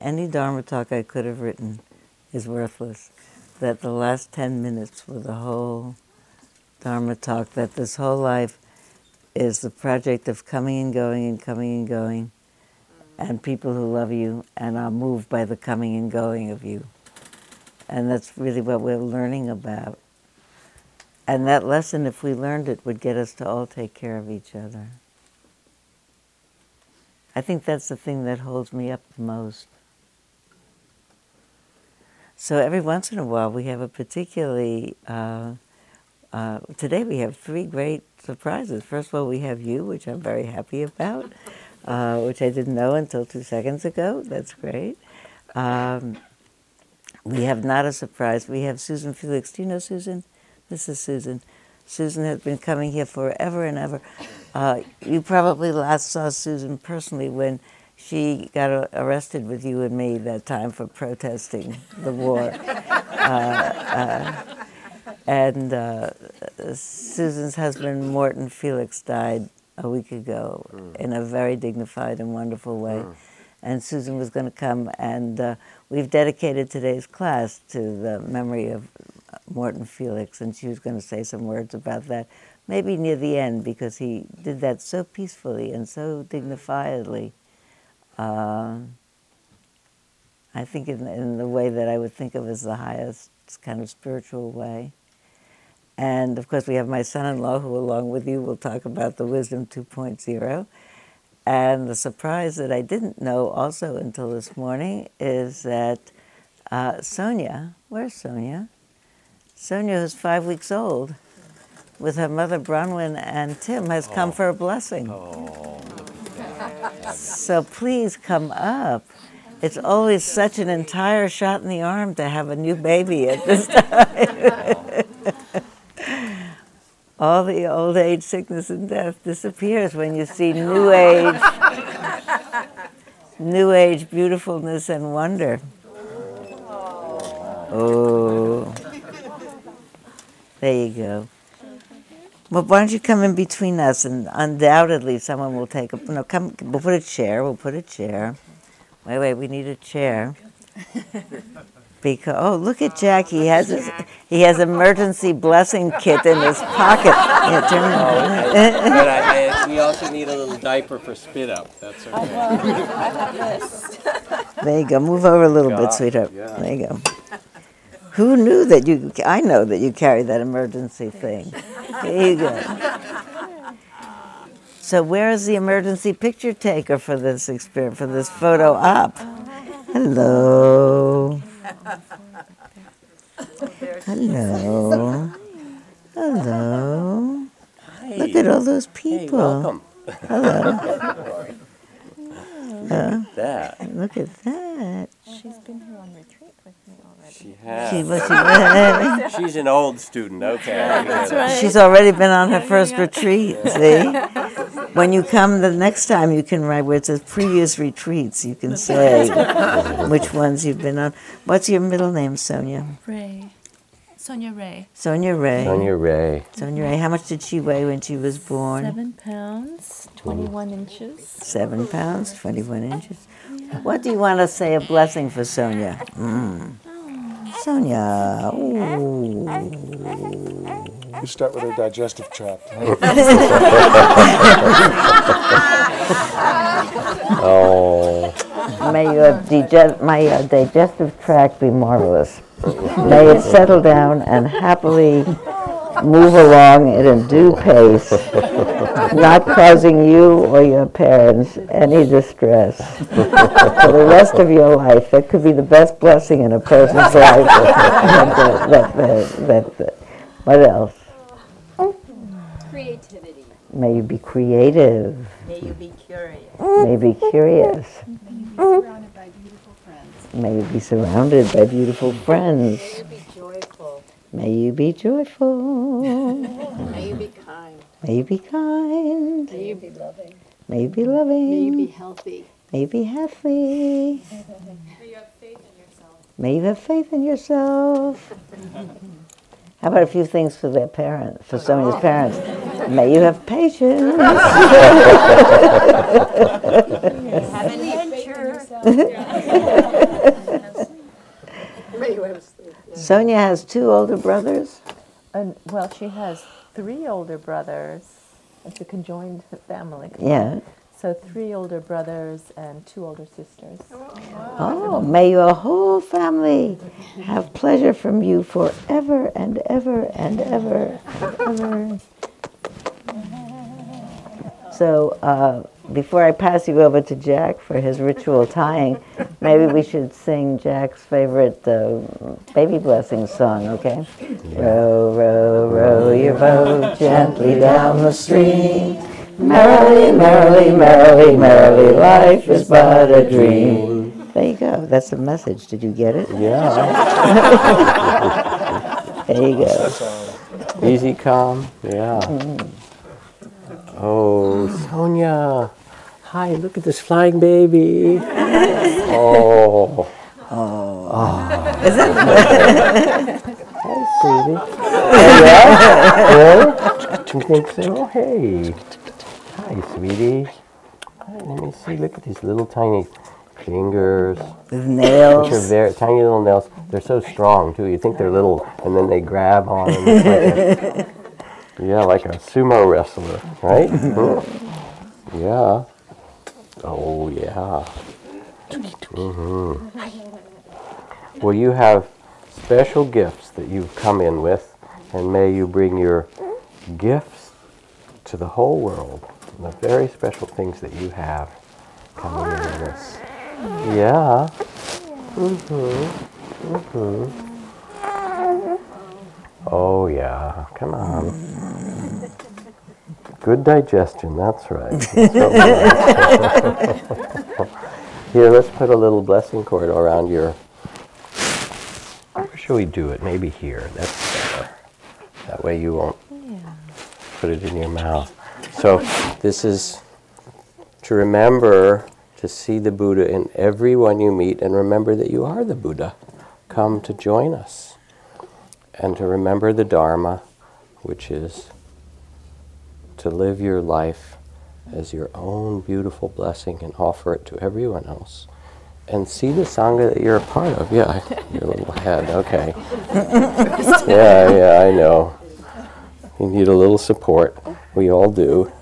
Any Dharma talk I could have written is worthless. That the last 10 minutes were the whole Dharma talk, that this whole life is the project of coming and going and coming and going, and people who love you and are moved by the coming and going of you. And that's really what we're learning about. And that lesson, if we learned it, would get us to all take care of each other. I think that's the thing that holds me up the most. So every once in a while, we have a particularly. Uh, uh, today we have three great surprises. First of all, we have you, which I'm very happy about, uh, which I didn't know until two seconds ago. That's great. Um, we have not a surprise. We have Susan Felix. Do you know Susan? This is Susan. Susan has been coming here forever and ever. Uh, you probably last saw Susan personally when she got arrested with you and me that time for protesting the war. uh, uh, and uh, Susan's husband, Morton Felix, died a week ago mm. in a very dignified and wonderful way. Mm. And Susan was going to come, and uh, we've dedicated today's class to the memory of Morton Felix, and she was going to say some words about that, maybe near the end, because he did that so peacefully and so dignifiedly uh, I think in, in the way that I would think of as the highest kind of spiritual way. And of course, we have my son in law, who, along with you, will talk about the Wisdom 2.0. And the surprise that I didn't know also until this morning is that uh, Sonia, where's Sonia? Sonia, who's five weeks old, with her mother Bronwyn and Tim, has oh. come for a blessing. Oh. So please come up. It's always such an entire shot in the arm to have a new baby at this time. All the old age, sickness, and death disappears when you see new age, new age beautifulness and wonder. Oh, there you go. Well, why don't you come in between us, and undoubtedly someone will take a. No, come. We'll put a chair. We'll put a chair. Wait, wait. We need a chair. Because oh, look at Jack. He has his, he has emergency blessing kit in his pocket. Yeah, turn oh, okay. but I, I, we also need a little diaper for spit up. That's okay. I have this. There you go. Move over a little God, bit, sweetheart. Yeah. There you go. Who knew that you? I know that you carry that emergency thing. There you go. So where is the emergency picture taker for this experience, for this photo op? Hello. Hello. Hello. Look at all those people. Hey, welcome. Hello. Look at that. Look at that. She's been here on retreat with me already. She has. She, she, She's an old student, okay. That's right. She's already been on her first retreat, see? When you come the next time, you can write where it says previous retreats. You can say which ones you've been on. What's your middle name, Sonia? Ray. Sonia Ray. Sonia Ray. Sonia Ray. Sonia Ray. How much did she weigh when she was born? Seven pounds, 21 inches. Seven pounds, 21 inches. What do you want to say a blessing for Sonia? Mm. Sonia. Ooh. You start with her digestive tract. oh. May your, dige- my, uh, digestive tract be marvelous. May it settle down and happily move along at a due pace, not causing you or your parents any distress for the rest of your life. That could be the best blessing in a person's life. that, that, that, that, what else? Creativity. May you be creative. May you be curious. May you be curious. May you be surrounded by beautiful friends. May you be joyful. May you be joyful. May you be kind. May you be kind. May you be loving. May you be loving. May you be healthy. May you be healthy. May you have faith in yourself. May you have faith in yourself. How about a few things for their parents, for Sonia's parents? May you have patience. have an Maybe I was asleep. Sonia has two older brothers. And, well, she has three older brothers. It's a conjoined family. Yeah. So three older brothers and two older sisters. Oh, may your whole family have pleasure from you forever and ever and ever and ever. So, uh, before I pass you over to Jack for his ritual tying, maybe we should sing Jack's favorite uh, baby blessing song, okay? Row, row, row your boat gently down the stream. Merrily, merrily, merrily, merrily, life is but a dream. There you go. That's the message. Did you get it? Yeah. There you go. Easy, calm. Yeah. Oh, Sonia. Hi, look at this flying baby. Oh. oh, oh! Hi, sweetie. Oh, yeah? Oh. oh, oh, hey. Hi, sweetie. Hi, let me see. Look at these little tiny fingers. With Which are nails. very tiny little nails. They're so strong too. You think they're little, and then they grab on. Like a, yeah, like a sumo wrestler, right? Yeah. Oh yeah. Mm -hmm. Well, you have special gifts that you've come in with, and may you bring your gifts to the whole world. And the very special things that you have coming in with us. Yeah. Oh, yeah. Come on. Good digestion, that's right. That's what we like. Here, let's put a little blessing cord around your. Where should we do it? Maybe here. That's better. That way you won't put it in your mouth. So, this is to remember to see the Buddha in everyone you meet and remember that you are the Buddha. Come to join us. And to remember the Dharma, which is to live your life as your own beautiful blessing and offer it to everyone else. And see the Sangha that you're a part of. Yeah, your little head. Okay. Yeah, yeah, I know. You need a little support. We all do.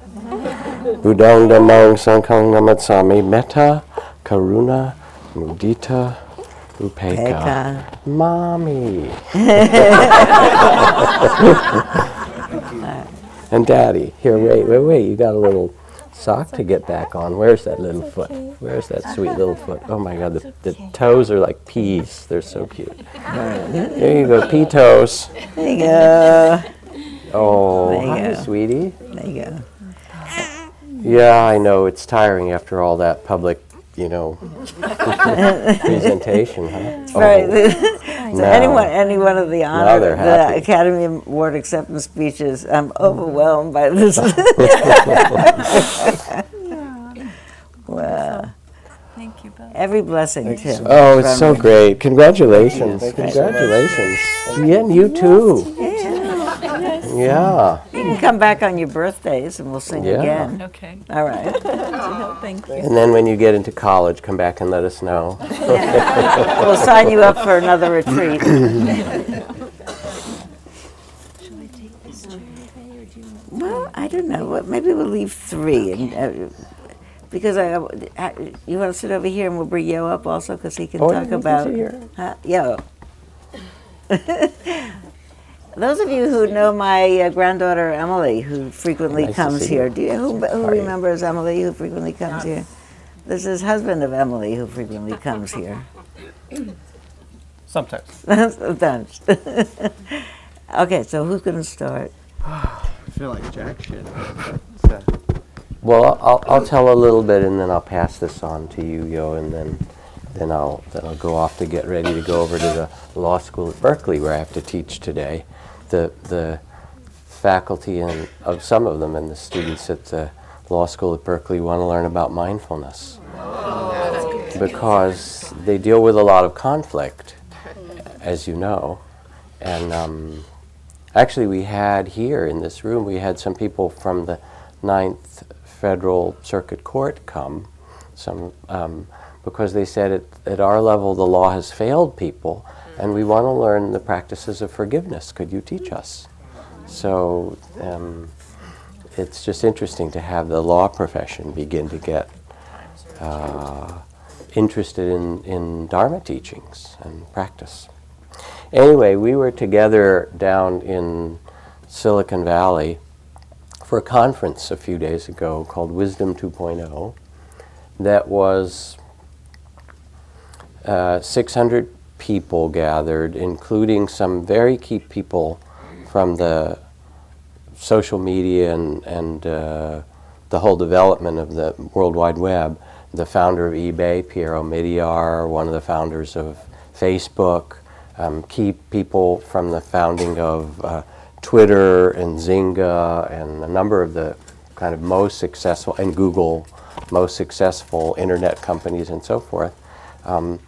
Budang Dhammang Sanghang Namatsami Metta Karuna Mudita Upekkha. Pekka. Mommy. and Daddy. Here, wait, wait, wait. You got a little sock to get back on. Where's that little foot? Where's that sweet little foot? Oh my God, the, the toes are like peas. They're so cute. There you go, pea toes. There you go. Oh, There you hi, go. sweetie. There you go. Yeah, I know it's tiring after all that public, you know, presentation, huh? Right. Oh, so now- anyone, any one of the honor, they're the. Academy Award acceptance speeches, I'm overwhelmed by this. well, Thank you both. Every blessing, Tim. Oh, it's so from- great! Congratulations! Thank so. Congratulations! Yeah, and you too. Yeah. You can come back on your birthdays and we'll sing Yeah. again. Okay. All right. Thank you. And then when you get into college, come back and let us know. We'll sign you up for another retreat. Well, I don't know. What- Maybe we'll leave three, and uh, because I, I, you want to sit over here, and we'll bring Yo up also, because he can Oh, yeah, talk you can about sit here. Huh? Yo. Those of you who know my uh, granddaughter Emily, who frequently Nice comes here, do you, who, who remembers Emily, who frequently comes here? This is husband of Emily, who frequently comes here. Sometimes. Sometimes. okay, so who's going to start? I feel like jack shit. Well, I'll, I'll tell a little bit, and then I'll pass this on to you, Yo, and then then I'll then I'll go off to get ready to go over to the law school at Berkeley, where I have to teach today. The the faculty and of some of them and the students at the law school at Berkeley want to learn about mindfulness. Because they deal with a lot of conflict, as you know, and um, actually we had here in this room we had some people from the Ninth Federal Circuit Court come, some, um, because they said at, at our level the law has failed people and we want to learn the practices of forgiveness. Could you teach us? So um, it's just interesting to have the law profession begin to get uh, interested in, in Dharma teachings and practice. Anyway, we were together down in Silicon Valley for a conference a few days ago called Wisdom 2.0 that was uh, 600 people gathered, including some very key people from the social media and, and uh, the whole development of the World Wide Web. The founder of eBay, Pierre Omidyar, one of the founders of Facebook, um, key people from the founding of uh, Twitter and Zynga and a number of the kind of most successful, and Google, most successful internet companies and so forth. Um,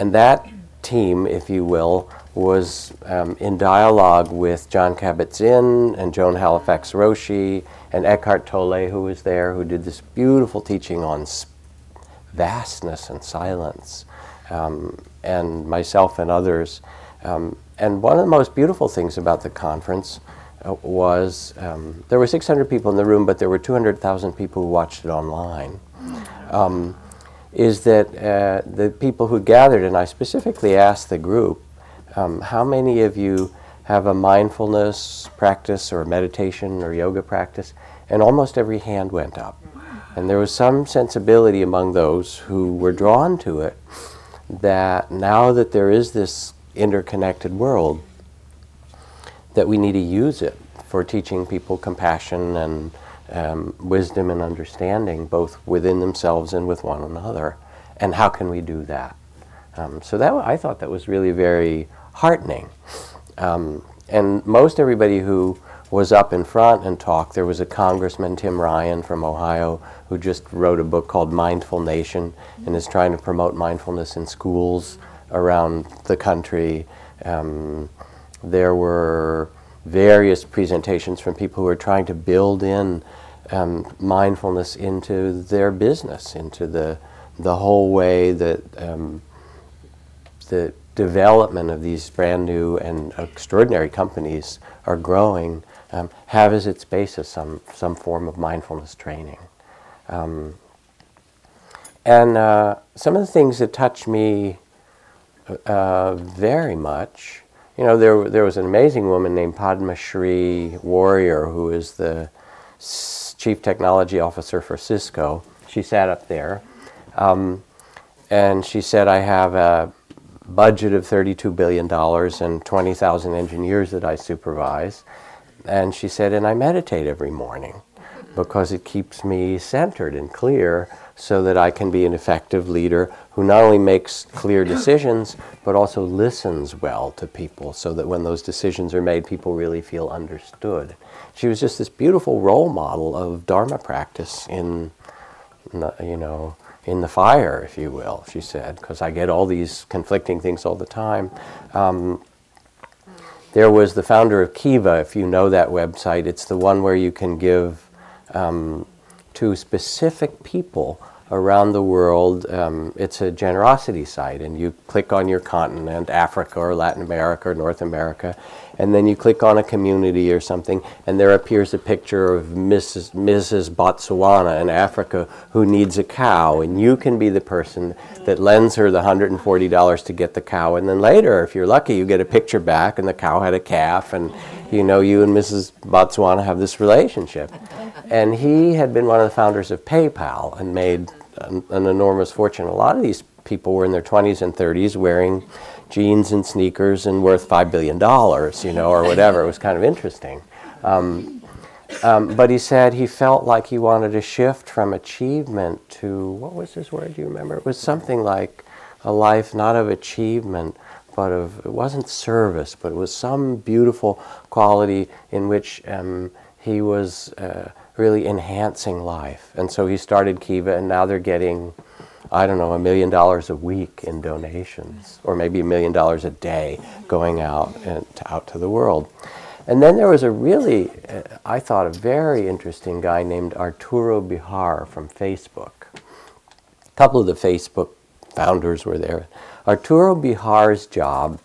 and that team, if you will, was um, in dialogue with Jon Kabat-Zinn and Joan Halifax Roshi and Eckhart Tolle, who was there, who did this beautiful teaching on vastness and silence, um, and myself and others. Um, and one of the most beautiful things about the conference uh, was um, there were 600 people in the room, but there were 200,000 people who watched it online. Is that uh, the people who gathered, and I specifically asked the group, um, how many of you have a mindfulness practice or meditation or yoga practice? And almost every hand went up. And there was some sensibility among those who were drawn to it that now that there is this interconnected world, that we need to use it for teaching people compassion and um, wisdom and understanding, both within themselves and with one another. And how can we do that? Um, so that I thought that was really very heartening. Um, and most everybody who was up in front and talked, there was a congressman, Tim Ryan from Ohio, who just wrote a book called Mindful Nation and is trying to promote mindfulness in schools around the country. Um, there were various presentations from people who are trying to build in um, mindfulness into their business, into the the whole way that um, the development of these brand new and extraordinary companies are growing um, have as its basis some some form of mindfulness training. Um, and uh, some of the things that touch me uh, very much you know, there, there was an amazing woman named Padmasree Warrior, who is the chief technology officer for Cisco. She sat up there. Um, and she said, I have a budget of $32 billion and 20,000 engineers that I supervise. And she said, and I meditate every morning because it keeps me centered and clear so that I can be an effective leader who not only makes clear decisions, but also listens well to people so that when those decisions are made, people really feel understood. She was just this beautiful role model of Dharma practice in, you know, in the fire, if you will, she said, because I get all these conflicting things all the time. Um, there was the founder of Kiva, if you know that website. It's the one where you can give um, to specific people around the world. Um, it's a generosity site, and you click on your continent, Africa or Latin America or North America, and then you click on a community or something, and there appears a picture of Mrs. Mrs. Botswana in Africa who needs a cow, and you can be the person that lends her the $140 to get the cow, and then later, if you're lucky, you get a picture back, and the cow had a calf, and you know you and Mrs. Botswana have this relationship. And he had been one of the founders of PayPal and made an, an, enormous fortune. A lot of these people were in their 20s and 30s wearing jeans and sneakers and worth $5 billion, you know, or whatever. It was kind of interesting. Um, um, but he said he felt like he wanted to shift from achievement to, what was his word? Do you remember? It was something like a life not of achievement, but of, it wasn't service, but it was some beautiful quality in which um, he was uh, really enhancing life. And so he started Kiva, and now they're getting, I don't know, a million dollars a week in donations, or maybe a million dollars a day going out and to, out to the world. And then there was a really, uh, I thought, a very interesting guy named Arturo Bejar from Facebook. A couple of the Facebook founders were there. Arturo Bejar's job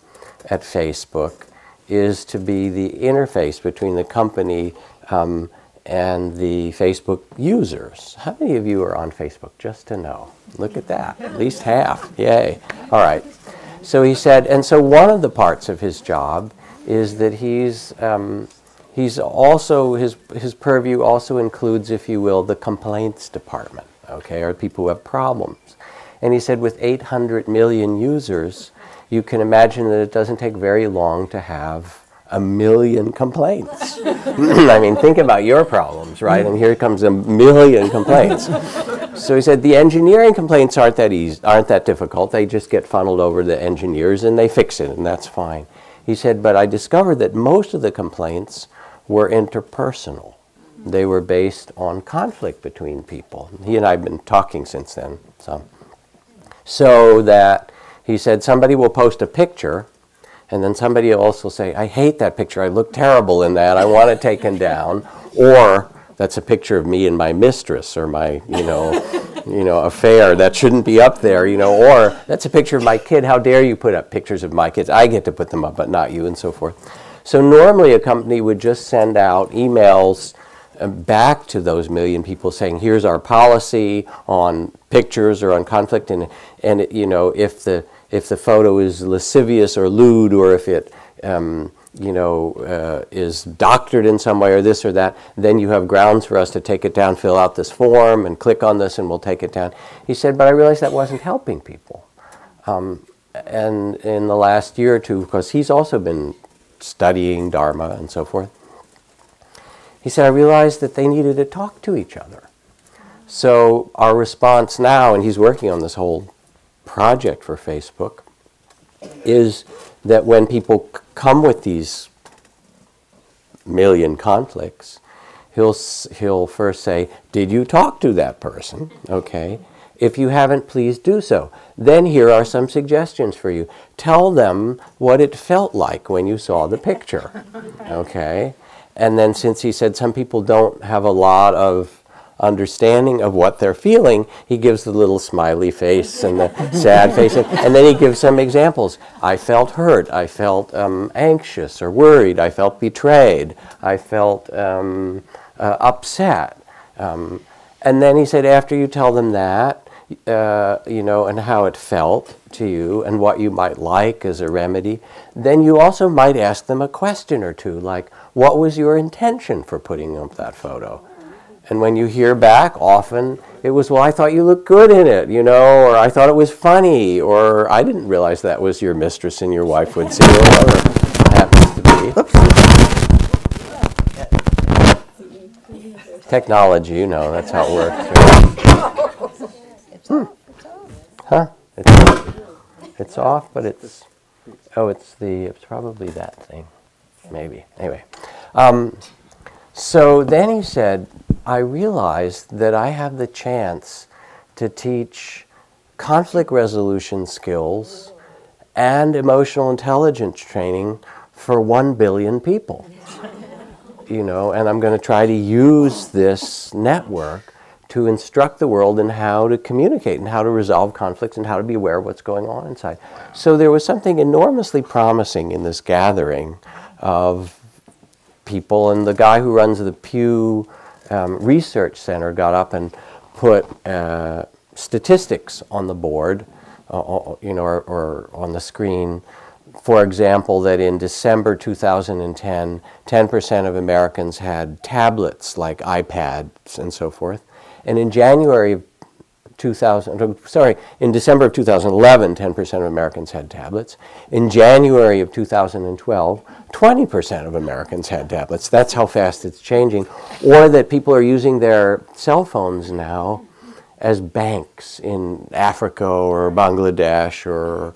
at Facebook is to be the interface between the company um, and the Facebook users. How many of you are on Facebook? Just to know. Look at that. At least half. Yay. All right. So he said, and so one of the parts of his job is that he's um, he's also his his purview also includes, if you will, the complaints department. Okay, or people who have problems. And he said, with 800 million users, you can imagine that it doesn't take very long to have a million complaints. I mean, think about your problems, right? And here comes a million complaints. so he said the engineering complaints aren't that easy, aren't that difficult. They just get funneled over to the engineers and they fix it, and that's fine. He said, but I discovered that most of the complaints were interpersonal. They were based on conflict between people. He and I have been talking since then, so. So that he said somebody will post a picture and then somebody will also say, I hate that picture. I look terrible in that. I want it taken down. Or that's a picture of me and my mistress or my, you know, you know, affair that shouldn't be up there, you know, or that's a picture of my kid. How dare you put up pictures of my kids? I get to put them up, but not you, and so forth. So normally a company would just send out emails uh, back to those million people saying, here's our policy on pictures or on conflict, and, and you know, if the if the photo is lascivious or lewd, or if it um, you know uh, is doctored in some way or this or that, then you have grounds for us to take it down, fill out this form, and click on this, and we'll take it down. He said, but I realized that wasn't helping people. Um, and in the last year or two, because he's also been studying Dharma and so forth, he said, I realized that they needed to talk to each other. So our response now, and he's working on this whole project for Facebook is that when people come with these million conflicts, he'll, he'll first say, Did you talk to that person? Okay. If you haven't, please do so. Then here are some suggestions for you. Tell them what it felt like when you saw the picture. Okay. And then, since he said some people don't have a lot of understanding of what they're feeling, he gives the little smiley face and the sad face, and, and, then he gives some examples. I felt hurt. I felt um, anxious or worried. I felt betrayed. I felt um, uh, upset. Um, and then he said, after you tell them that, uh, you know, and how it felt to you and what you might like as a remedy, then you also might ask them a question or two, like, what was your intention for putting up that photo? And when you hear back, often it was, well, I thought you looked good in it, you know, or I thought it was funny, or I didn't realize that was your mistress and your wife would say, or whatever happens to be. Technology, you know, that's how it works. Hmm. Huh? It's, it's off, but it's, oh, it's the, it's probably that thing. Maybe. Anyway. Um, so then he said, I realized that I have the chance to teach conflict resolution skills and emotional intelligence training for 1 billion people. You know, and I'm going to try to use this network to instruct the world in how to communicate and how to resolve conflicts and how to be aware of what's going on inside. So there was something enormously promising in this gathering of people, and the guy who runs the Pew um, Research Center got up and put uh, statistics on the board, uh, you know, or, or, on the screen. For example, that in December 2010, 10% of Americans had tablets like iPads and so forth, and in January 2000, sorry, in December of 2011, 10% of Americans had tablets. In January of 2012, 20% of Americans had tablets. That's how fast it's changing. Or that people are using their cell phones now as banks in Africa or Bangladesh or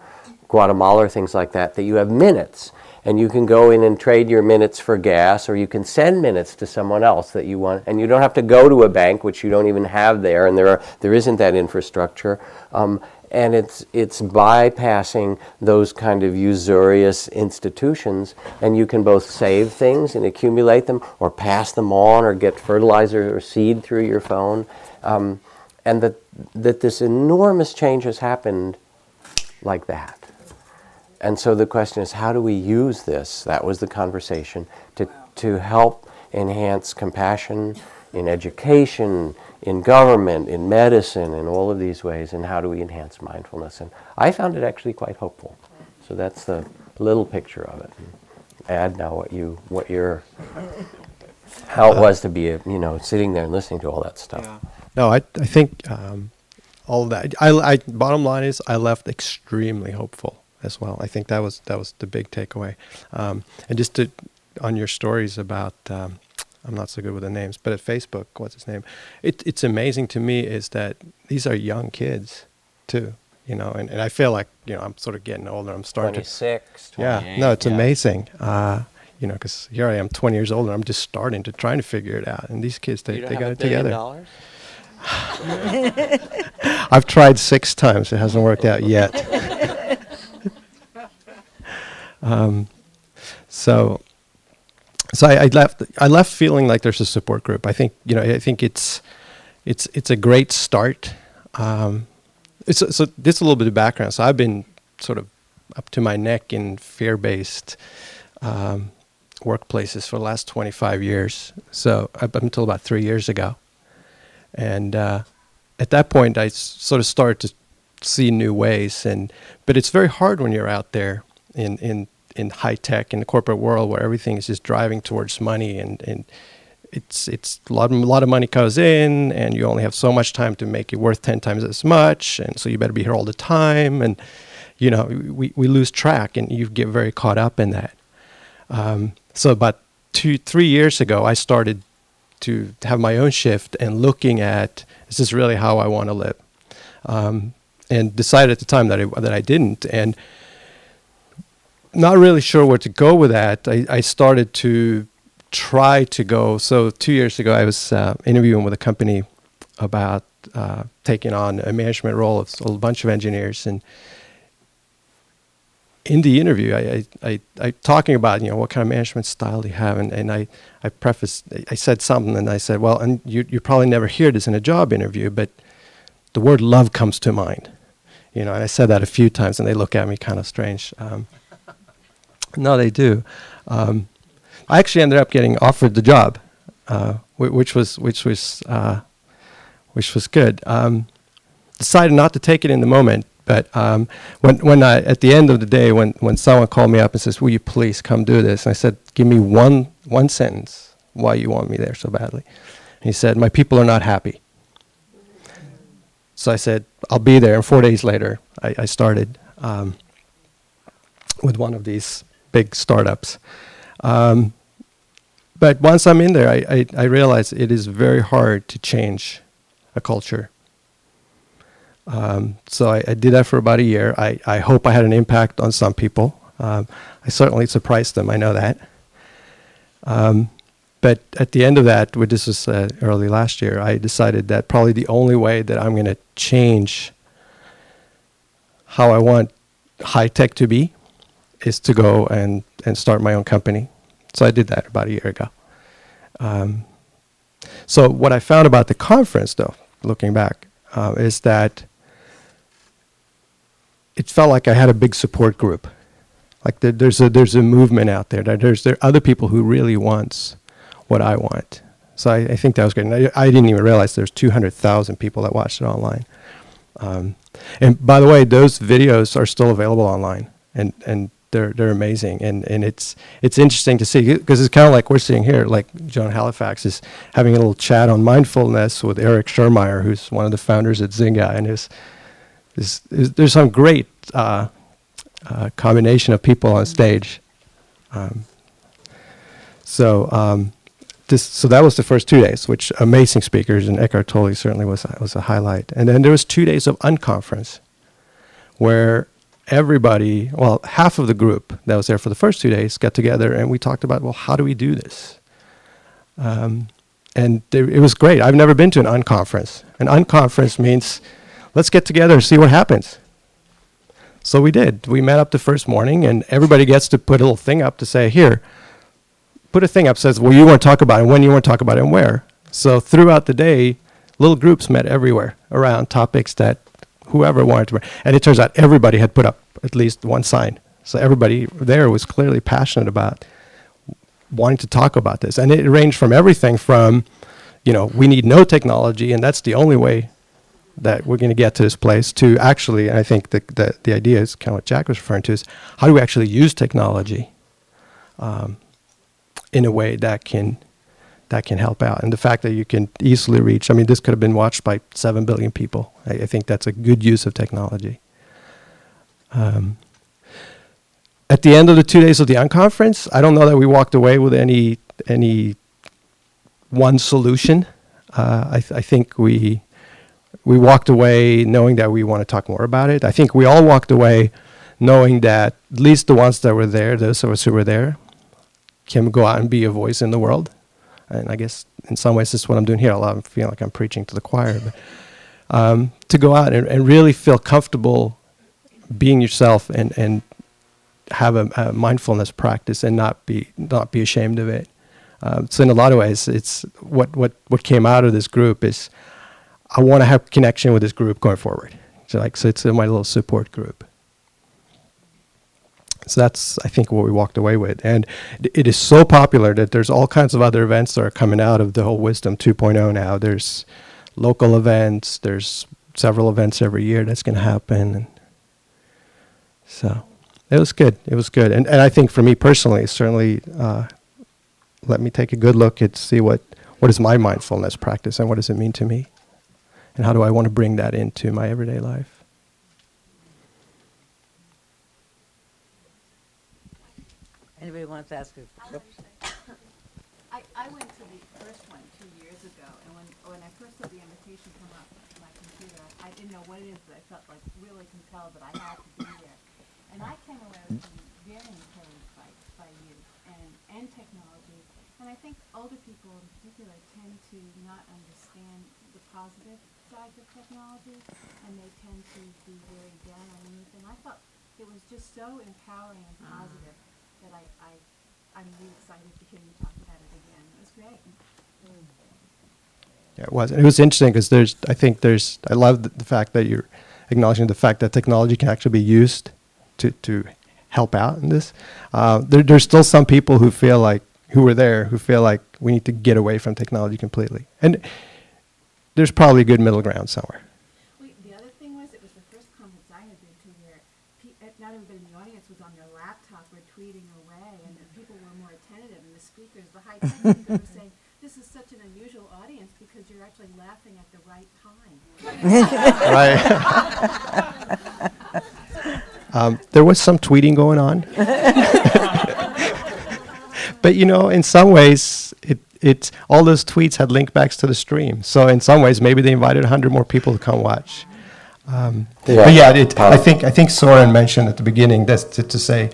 Guatemala or things like that, that you have minutes and you can go in and trade your minutes for gas or you can send minutes to someone else that you want. And you don't have to go to a bank which you don't even have there and there are, there isn't that infrastructure. Um, and it's it's bypassing those kind of usurious institutions and you can both save things and accumulate them or pass them on or get fertilizer or seed through your phone. Um, and that that this enormous change has happened like that. And so the question is, how do we use this? That was the conversation to to help enhance compassion in education, in government, in medicine, in all of these ways. And how do we enhance mindfulness? And I found it actually quite hopeful. So that's the little picture of it. Add now what you what your how it was to be you know sitting there and listening to all that stuff. No, I I think um, all that. I, I bottom line is I left extremely hopeful as well. I think that was that was the big takeaway. Um, and just to on your stories about. Um, I'm not so good with the names, but at Facebook, what's his name? It, it's amazing to me is that these are young kids, too. You know, and, and I feel like you know I'm sort of getting older. I'm starting to 26, Yeah, no, it's yeah. amazing. Uh, you know, because here I am, 20 years old, and I'm just starting to trying to figure it out. And these kids, they, they got it together. dollars? I've tried six times; it hasn't worked out yet. Um, so, so I, I left. I left feeling like there's a support group. I think you know. I think it's it's it's a great start. Um, it's so this is a little bit of background. So I've been sort of up to my neck in fear-based um, workplaces for the last 25 years. So up until about three years ago, and uh, at that point, I s- sort of started to see new ways. And but it's very hard when you're out there in in in high tech in the corporate world where everything is just driving towards money and and it's it's a lot, a lot of money goes in and you only have so much time to make it worth 10 times as much. And so you better be here all the time. And you know we, we lose track and you get very caught up in that. Um, so about two three years ago i started to have my own shift and looking at is this really how i want to live? Um, and decided at the time that I, that I didn't. And not really sure where to go with that. I, I started to try to go. So two years ago i was uh, interviewing with a company about uh, taking on a management role of a bunch of engineers. And in the interview, I, I, I, I talking about you know what kind of management style do you have, and, and I, I prefaced, I said something, and I said, well, and you you probably never hear this in a job interview, but the word love comes to mind, you know, and I said that a few times, and they look at me kind of strange. Um, no, they do. Um, I actually ended up getting offered the job, uh, whi- which was which was uh, which was good. Um, decided not to take it in the moment, but um, when when I at the end of the day, when when someone called me up and says, "Will you please come do this?" and I said, "Give me one one sentence why you want me there so badly." And he said, "My people are not happy." So I said, "I'll be there." And four days later, I, I started um, with one of these big startups. Um, but once I'm in there, I, I, I realize it is very hard to change a culture. Um, so I, I did that for about a year. I, I hope I had an impact on some people. Um, I certainly surprised them. I know that. Um, but at the end of that, which this was uh, early last year, I decided that probably the only way that I'm going to change how I want high tech to be is to go and, and start my own company. So I did that about a year ago. Um, so what I found about the conference, though, looking back, uh, is that it felt like I had a big support group. Like there, there's a there's a movement out there. There's there are other people who really wants what I want. So I, I think that was great. I, I didn't even realize there's 200,000 people that watched it online. Um, and by the way, those videos are still available online, and and they're they're amazing. And and it's it's interesting to see because it's kind of like we're sitting here, like Joan Halifax is having a little chat on mindfulness with Eric Schiermeyer, who's one of the founders at Zynga, and is there's some great uh, uh, combination of people on stage. Um, so um, this so that was the first two days, which amazing speakers and Eckhart Tolle certainly was was a highlight. And then there was two days of unconference, where everybody, well, half of the group that was there for the first two days got together and we talked about, well, how do we do this? Um, and there, it was great. I've never been to an unconference. An unconference means let's get together and see what happens. So we did. We met up the first morning, and everybody gets to put a little thing up to say, here, put a thing up says, well, you want to talk about it, when you want to talk about it, and where. So throughout the day, little groups met everywhere around topics that whoever wanted to. And it turns out everybody had put up at least one sign. So everybody there was clearly passionate about wanting to talk about this. And it ranged from everything from, you know, we need no technology, and that's the only way that we're going to get to this place, to actually, and I think the, the, the idea is kind of what Jack was referring to, is how do we actually use technology um, in a way that can that can help out. And the fact that you can easily reach, I mean, this could have been watched by 7 billion people. I, I think that's a good use of technology. Um, at the end of the two days of the unconference, I don't know that we walked away with any any one solution. Uh, I, th- I think we we walked away knowing that we want to talk more about it. I think we all walked away knowing that at least the ones that were there, those of us who were there, can go out and be a voice in the world. And I guess in some ways, this is what I'm doing here. A lot I'm feeling like I'm preaching to the choir, but um, to go out and, and really feel comfortable being yourself and, and have a, a mindfulness practice and not be not be ashamed of it. Um, so in a lot of ways, it's what what what came out of this group is I want to have connection with this group going forward. So like so it's my little support group. So that's I think what we walked away with, and it- is so popular that there's all kinds of other events that are coming out of the whole Wisdom 2.0 now. There's local events. There's several events every year that's going to happen, and so it was good. It was good, and and I think for me personally, certainly uh, let me take a good look at see what what is my mindfulness practice and what does it mean to me, and how do I want to bring that into my everyday life. Anybody wants to ask a oops. I, I went to the first one two years ago, and when, when I first saw the invitation come up on my computer, I didn't know what it is, but I felt like really compelled that I had to be there. And I came away with being very encouraged by, by youth and, and technology. And I think older people in particular tend to not understand the positive sides of technology, and they tend to be very down on youth. And I thought it was just so empowering and positive mm-hmm. That I, I, I'm really excited to hear you talk about it again. It was great. Yeah, it was. It was interesting because there's, I think there's, I love the, the fact that you're acknowledging the fact that technology can actually be used to, to help out in this. Uh, there, there's still some people who feel like, who were there, who feel like we need to get away from technology completely. And there's probably a good middle ground somewhere. Wait, the other thing was, it was the first conference I had been to where pe- uh, not everybody in the audience was on their laptop or tweeting away, and the people were more attentive, and the speakers, the high tech speakers were saying, this is such an unusual audience because you're actually laughing at the right time. right? um, there was some tweeting going on, but you know, in some ways, it it all those tweets had link backs to the stream. So in some ways, maybe they invited hundred more people to come watch. Um, Yeah. But yeah, it, I think I think Soren mentioned at the beginning that's to, to say.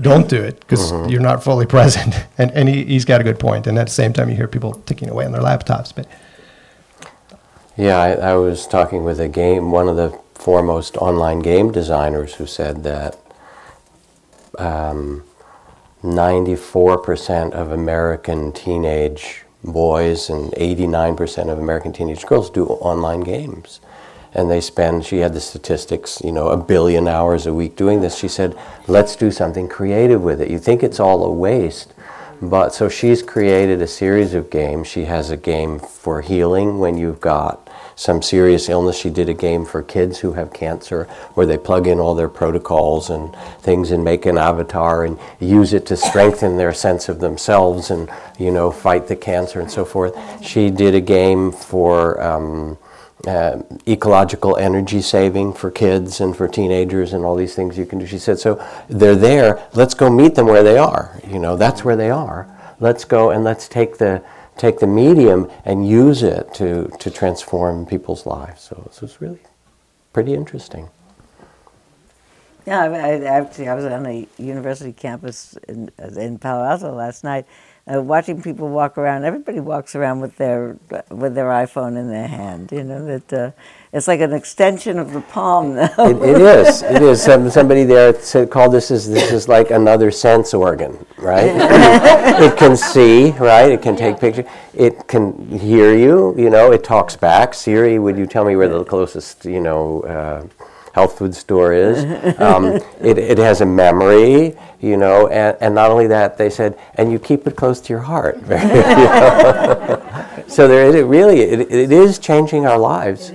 Don't do it because you're not fully present, and and he, he's got a good point. And at the same time, you hear people ticking away on their laptops. But Yeah, I, I was talking with a game, one of the foremost online game designers who said that um, 94% of American teenage boys and 89% of American teenage girls do online games. And they spend, she had the statistics, you know, a billion hours a week doing this. She said, let's do something creative with it. You think it's all a waste, but so she's created a series of games. She has a game for healing when you've got some serious illness. She did a game for kids who have cancer where they plug in all their protocols and things and make an avatar and use it to strengthen their sense of themselves and, you know, fight the cancer and so forth. She did a game for um, uh, ecological energy saving for kids and for teenagers and all these things you can do. She said, so they're there. Let's go meet them where they are. You know, that's where they are. Let's go and let's take the take the medium and use it to to transform people's lives. So this was really pretty interesting. Yeah, I, I, actually, I was on a university campus in, in Palo Alto last night. Uh, watching people walk around. Everybody walks around with their with their iPhone in their hand. You know that uh, it's like an extension of the palm. It, it is. It is. Some, somebody there said, called this is this is like another sense organ, right? it can see, right? It can take pictures. It can hear you. You know, it talks back. Siri, would you tell me where the closest, you know, uh, health food store is? Um, it, it has a memory. You know, and, and not only that, they said, and you keep it close to your heart. You know? so there, it really, it, it is changing our lives.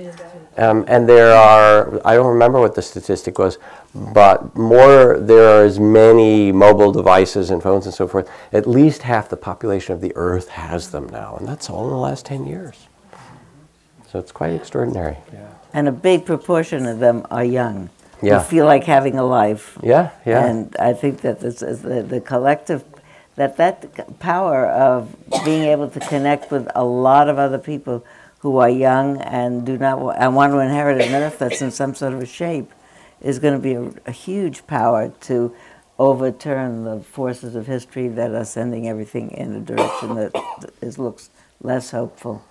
Um, and there are, I don't remember what the statistic was, but more, there are as many mobile devices and phones and so forth. At least half the population of the earth has them now, and that's all in the last 10 years. So it's quite extraordinary. And a big proportion of them are young. Yeah. Who feel like having a life. Yeah, yeah. And I think that this is the, the collective, that that power of being able to connect with a lot of other people who are young and do not and want to inherit an earth that's in some sort of a shape is going to be a, a huge power to overturn the forces of history that are sending everything in a direction that is looks less hopeful.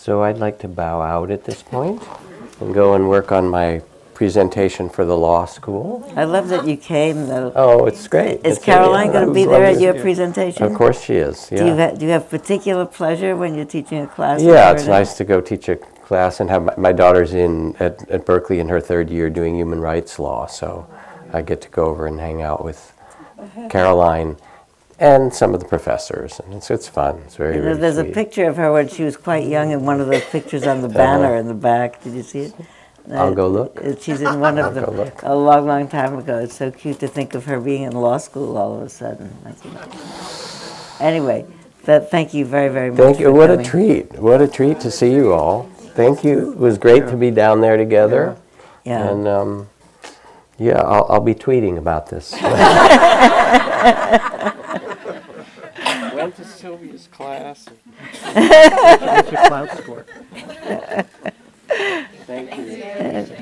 So I'd like to bow out at this point and go and work on my presentation for the law school. I love that you came though. Oh, it's great. Is It's- Caroline going to be there at your presentation? Of course she is, yeah. Do you, ha- do you have particular pleasure when you're teaching a class? Yeah, it's nice to go teach a class and have my, my daughter's in at, at Berkeley in her third year doing human rights law, so I get to go over and hang out with Caroline and some of the professors, and it's, it's fun. It's very, very there's a picture of her when she was quite young in one of those pictures on the banner in the back. Did you see it? I'll go look. Uh, She's in one of I'll them go look. a long, long time ago. It's so cute to think of her being in law school all of a sudden. Anyway, that, thank you very, very much. Thank you. What a treat! What a treat to see you all. Thank you. It was great to be down there together. Yeah. And um, yeah, I'll, I'll be tweeting about this. Went to Sylvia's class. What's your Klout score? Thank you.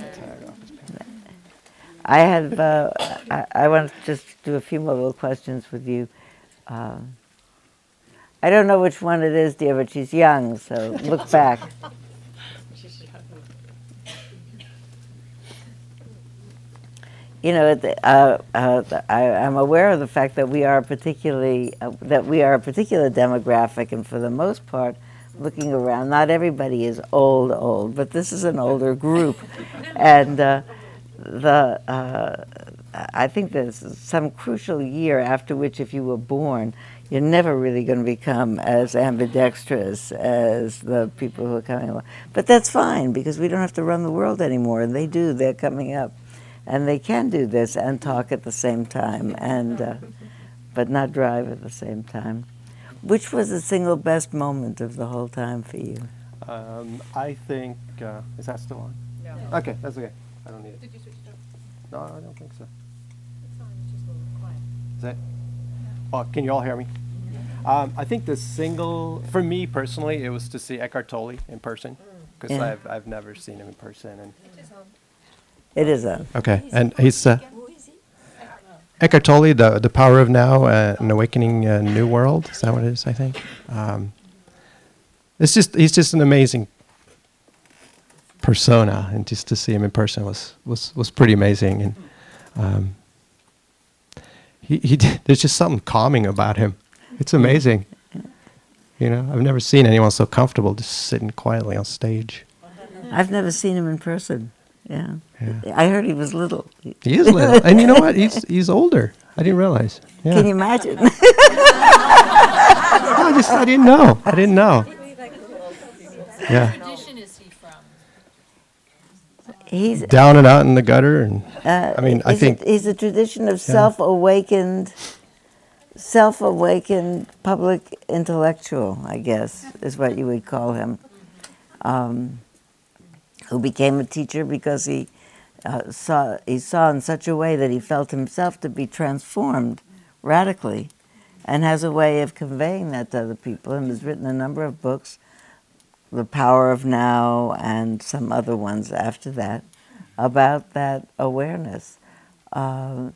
I have. Uh, I, I want to just do a few more little questions with you. Um, I don't know which one it is, dear, but she's young, so look back. You know, uh, uh, I, I'm aware of the fact that we are particularly uh, that we are a particular demographic, and for the most part, looking around, not everybody is old, old, but this is an older group, and uh, the uh, I think there's some crucial year after which, if you were born, you're never really going to become as ambidextrous as the people who are coming along. But that's fine because we don't have to run the world anymore, and they do. They're coming up, and they can do this and talk at the same time, and uh, but not drive at the same time. Which was the single best moment of the whole time for you? Um, I think, uh, is that still on? No. Okay, that's okay. I don't need it. Did you switch it up? No, I don't think so. It's on, it's just a little quiet. Is that? Oh, can you all hear me? Um, I think the single, for me personally, it was to see Eckhart Tolle in person because Yeah. I've, I've never seen him in person. And It is on. okay, and he's uh, Eckhart Tolle, the the Power of Now, uh, an awakening a new world. Is that what it is? I think. Um, it's just he's just an amazing persona, and just to see him in person was was was pretty amazing. And um, he he did, there's just something calming about him. It's amazing. You know, I've never seen anyone so comfortable just sitting quietly on stage. I've never seen him in person. Yeah. Yeah. I heard he was little. He is little, and you know what? He's he's older. I didn't realize. Yeah. Can you imagine? I just I didn't know. I didn't know. Yeah, tradition is he from? he's down and out in the gutter, and uh, I mean, I think a, he's a tradition of self-awakened, self-awakened public intellectual. I guess is what you would call him, um, who became a teacher because he uh, saw he saw in such a way that he felt himself to be transformed radically, and has a way of conveying that to other people, and has written a number of books. The Power of Now and some other ones after that about that awareness. Um,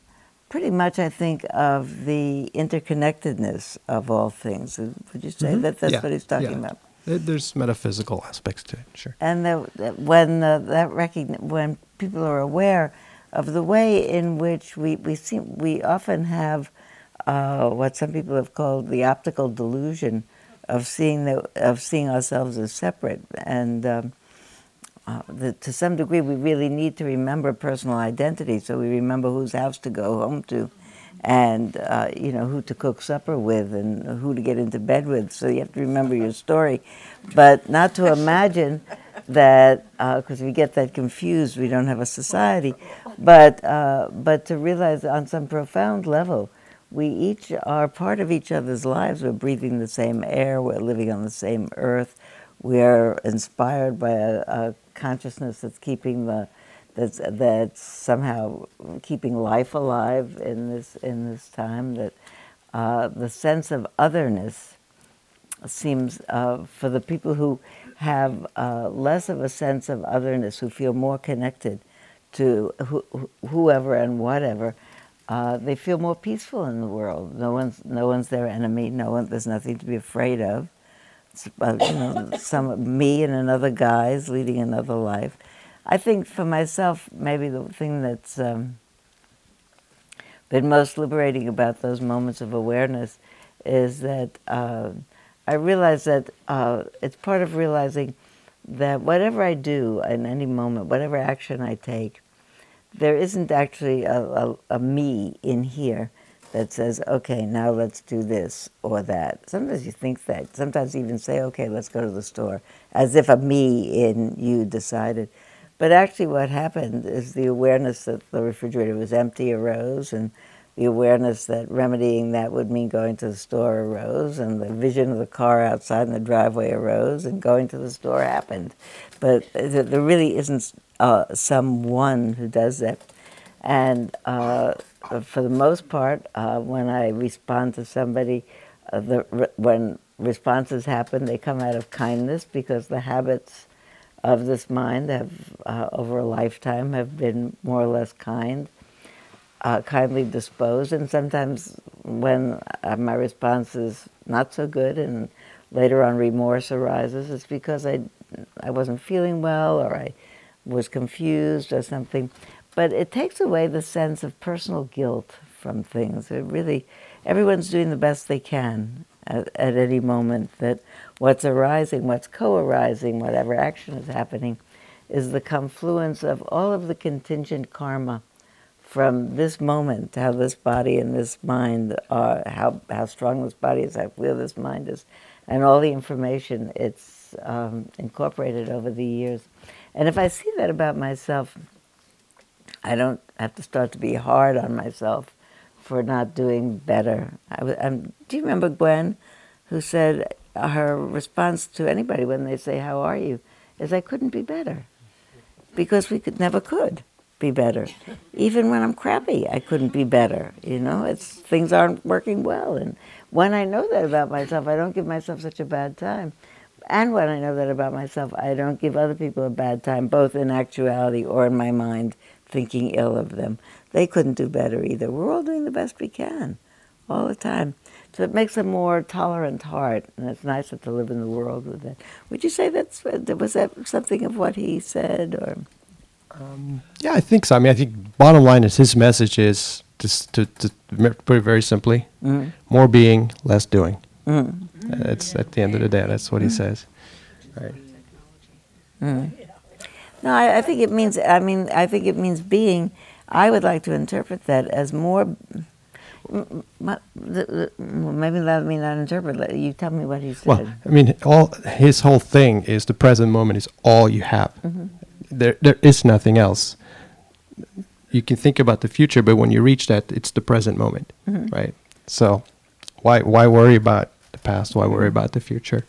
pretty much, I think, of the interconnectedness of all things. Would you say that that's Mm-hmm. Yeah, what he's talking yeah. about? There- There's metaphysical aspects to it, sure. And the, when uh, that recogni- when people are aware of the way in which we we seem we often have uh, what some people have called the optical delusion of seeing the, of seeing ourselves as separate and. Um, uh, the, to some degree, we really need to remember personal identity, so we remember whose house to go home to, and uh, you know who to cook supper with, and who to get into bed with. So you have to remember your story, but not to imagine that because we get that confused, we don't have a society. But uh, but to realize on some profound level, we each are part of each other's lives. We're breathing the same air. We're living on the same earth. We're inspired by a, a consciousness that's keeping the that's that's somehow keeping life alive in this in this time. That uh, the sense of otherness seems uh, for the people who have uh, less of a sense of otherness, who feel more connected to who, whoever and whatever, uh, they feel more peaceful in the world. No one's no one's their enemy. No one. There's nothing to be afraid of. About, you know, some me and another guy's leading another life. I think for myself, maybe the thing that's um, been most liberating about those moments of awareness is that uh, I realize that uh, it's part of realizing that whatever I do in any moment, whatever action I take, there isn't actually a, a, a me in here that says, okay, now let's do this or that. Sometimes you think that. Sometimes you even say, okay, let's go to the store, as if a me in you decided. But actually, what happened is the awareness that the refrigerator was empty arose, and the awareness that remedying that would mean going to the store arose, and the vision of the car outside in the driveway arose, and going to the store happened. But there really isn't uh, someone who does that. And uh, for the most part, uh, when I respond to somebody, uh, the, when responses happen, they come out of kindness because the habits of this mind have, uh, over a lifetime, have been more or less kind, uh, kindly disposed. And sometimes when uh, my response is not so good and later on remorse arises, it's because I, I wasn't feeling well or I was confused or something. But it takes away the sense of personal guilt from things. It really, everyone's doing the best they can at, at any moment. That what's arising, what's co-arising, whatever action is happening, is the confluence of all of the contingent karma from this moment, how this body and this mind are, how, how strong this body is, how clear this mind is, and all the information it's um, incorporated over the years. And if I see that about myself, I don't have to start to be hard on myself for not doing better. I, um, do you remember Gwen, who said her response to anybody when they say, How are you? is, I couldn't be better. Because we could, never could be better. Even when I'm crappy, I couldn't be better. You know, it's things aren't working well. And when I know that about myself, I don't give myself such a bad time. And when I know that about myself, I don't give other people a bad time, both in actuality or in my mind, thinking ill of them. They couldn't do better either. We're all doing the best we can, all the time. So it makes a more tolerant heart, and it's nicer to live in the world with that. Would you say that's was that something of what he said, or um, Yeah, I think so. I mean, I think bottom line is his message is just to, to put it very simply, mm-hmm. more being, less doing. Mm-hmm. Uh, It's at the end of the day, that's what he mm-hmm. says. Right. No, I, I think it means. I mean, I think it means being. I would like to interpret that as more. The- the- well, Maybe let me not interpret. Let you tell me what he said. Well, I mean, all his whole thing is the present moment is all you have. There, there is nothing else. You can think about the future, but when you reach that, it's the present moment, right? So, why why worry about the past? Why worry about the future?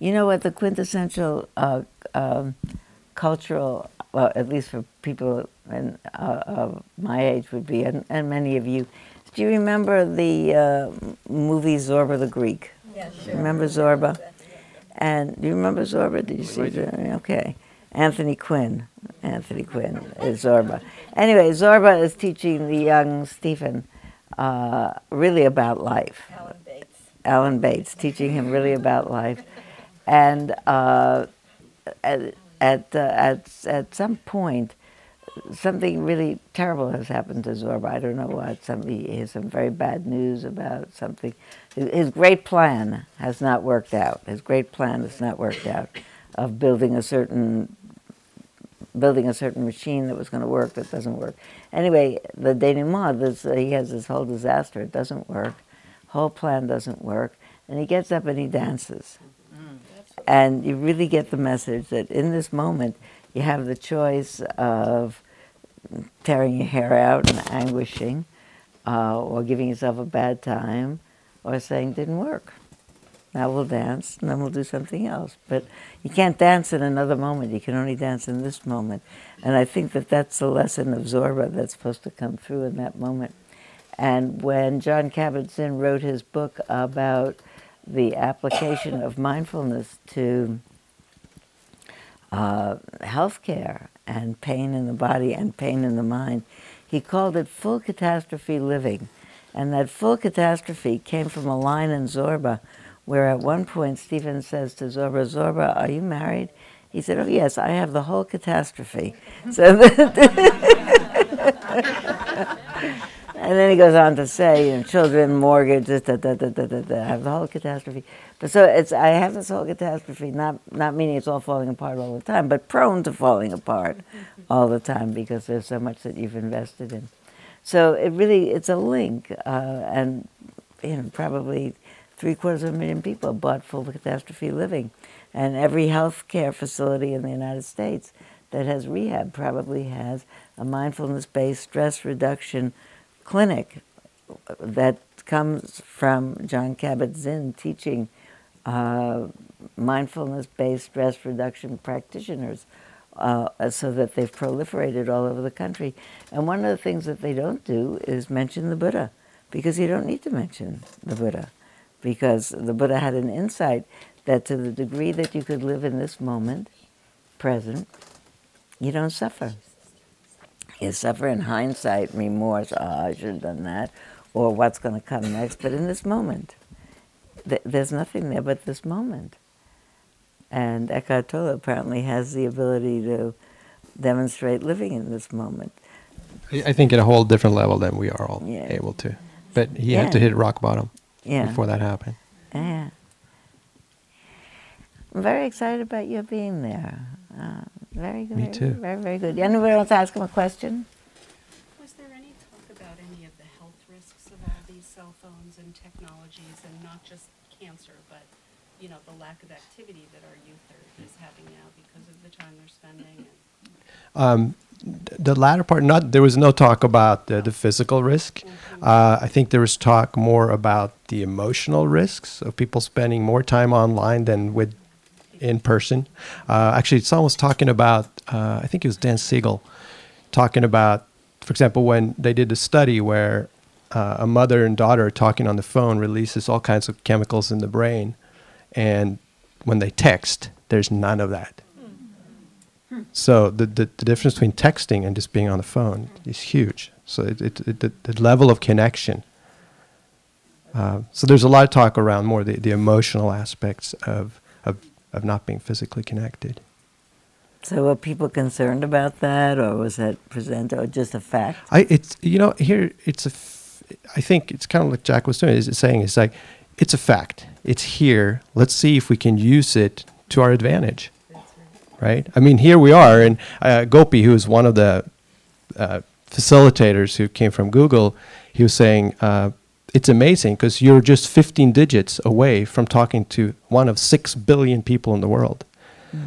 You know what the quintessential uh, um, cultural, well, at least for people in, uh, of my age would be, and, and many of you. Do you remember the uh, movie Zorba the Greek? Yeah, Remember Zorba? And do you remember Zorba? Did you see it? Okay. Anthony Quinn. Anthony Quinn is Zorba. Anyway, Zorba is teaching the young Stephen uh, really about life. Alan Bates. Alan Bates, teaching him really about life. And uh, at, at, uh, at, at some point, something really terrible has happened to Zorba. I don't know what. Somebody he has some very bad news about something. His, his great plan has not worked out. His great plan has not worked out of building a certain building a certain machine that was going to work that doesn't work. Anyway, the denouement, this, uh, he has this whole disaster. It doesn't work. Whole plan doesn't work. And he gets up and he dances. And you really get the message that in this moment, you have the choice of tearing your hair out and anguishing, uh, or giving yourself a bad time, or saying, didn't work. Now we'll dance, and then we'll do something else. But you can't dance in another moment. You can only dance in this moment. And I think that that's the lesson of Zorba that's supposed to come through in that moment. And when Jon Kabat-Zinn wrote his book about the application of mindfulness to uh, healthcare and pain in the body and pain in the mind, he called it full catastrophe living. And that full catastrophe came from a line in Zorba where at one point Stephen says to Zorba, Zorba, are you married? He said, Oh, yes, I have the whole catastrophe. So and then he goes on to say, you know, children, mortgages, da, da, da, da, da, da, have the whole catastrophe. But so it's, I have this whole catastrophe, not, not meaning it's all falling apart all the time, but prone to falling apart all the time because there's so much that you've invested in. So it really, it's a link, uh, and you know, probably three quarters of a million people bought full catastrophe living. And every health care facility in the United States that has rehab probably has a mindfulness based stress reduction clinic that comes from Jon Kabat Zinn teaching uh, mindfulness based stress reduction practitioners. Uh, so that they've proliferated all over the country. And one of the things that they don't do is mention the Buddha, because you don't need to mention the Buddha because the Buddha had an insight that to the degree that you could live in this moment, present, you don't suffer. You suffer in hindsight, remorse, oh, I should have done that, or what's going to come next, but in this moment, th- there's nothing there but this moment. And Eckhart Tolle apparently has the ability to demonstrate living in this moment. I I think at a whole different level than we are all Yeah. able to. But he had to hit rock bottom Yeah. before that happened. Yeah. I'm very excited about your being there. Uh, very good. Me very, too. Very, very good. Anyone else ask him a question? Was there any talk about any of the health risks of all these cell phones and technologies, and not just cancer, but, you know, the lack of activity that our youth are, is having now because of the time they're spending? And Um, the latter part, not there was no talk about the, the physical risk. Uh, I think there was talk more about the emotional risks of people spending more time online than with in person. Uh, actually, someone was talking about. Uh, I think it was Dan Siegel talking about, for example, when they did a study where uh, a mother and daughter talking on the phone releases all kinds of chemicals in the brain, and when they text, there's none of that. So the, the, the difference between texting and just being on the phone is huge. So it, it, it, the, the level of connection. Uh, so there's a lot of talk around more the, the emotional aspects of, of, of not being physically connected. So were people concerned about that, or was that presented, or just a fact? I it's you know here it's a I think it's kind of like Jack was doing is saying it's like it's a fact. It's here. Let's see if we can use it to our advantage. Right? I mean here we are and uh, Gopi who is one of the uh, facilitators who came from Google he was saying uh, it's amazing because you're just 15 digits away from talking to one of 6 billion people in the world.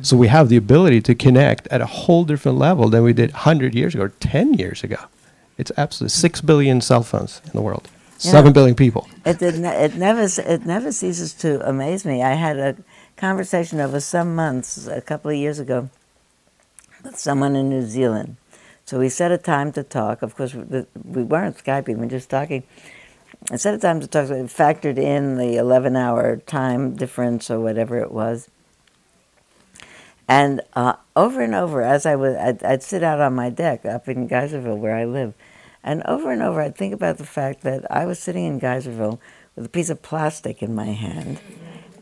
So we have the ability to connect at a whole different level than we did 100 years ago or 10 years ago. It's absolutely 6 billion cell phones in the world, Yeah. 7 billion people. It, ne- it never it never ceases to amaze me. I had a conversation over some months a couple of years ago with someone in New Zealand. So we set a time to talk. Of course, we we weren't skyping; we were just talking. I set a time to talk. So it factored in the eleven-hour time difference or whatever it was. And uh, over and over, as I would, I'd, I'd sit out on my deck up in Geyserville where I live, and over and over, I'd think about the fact that I was sitting in Geyserville with a piece of plastic in my hand,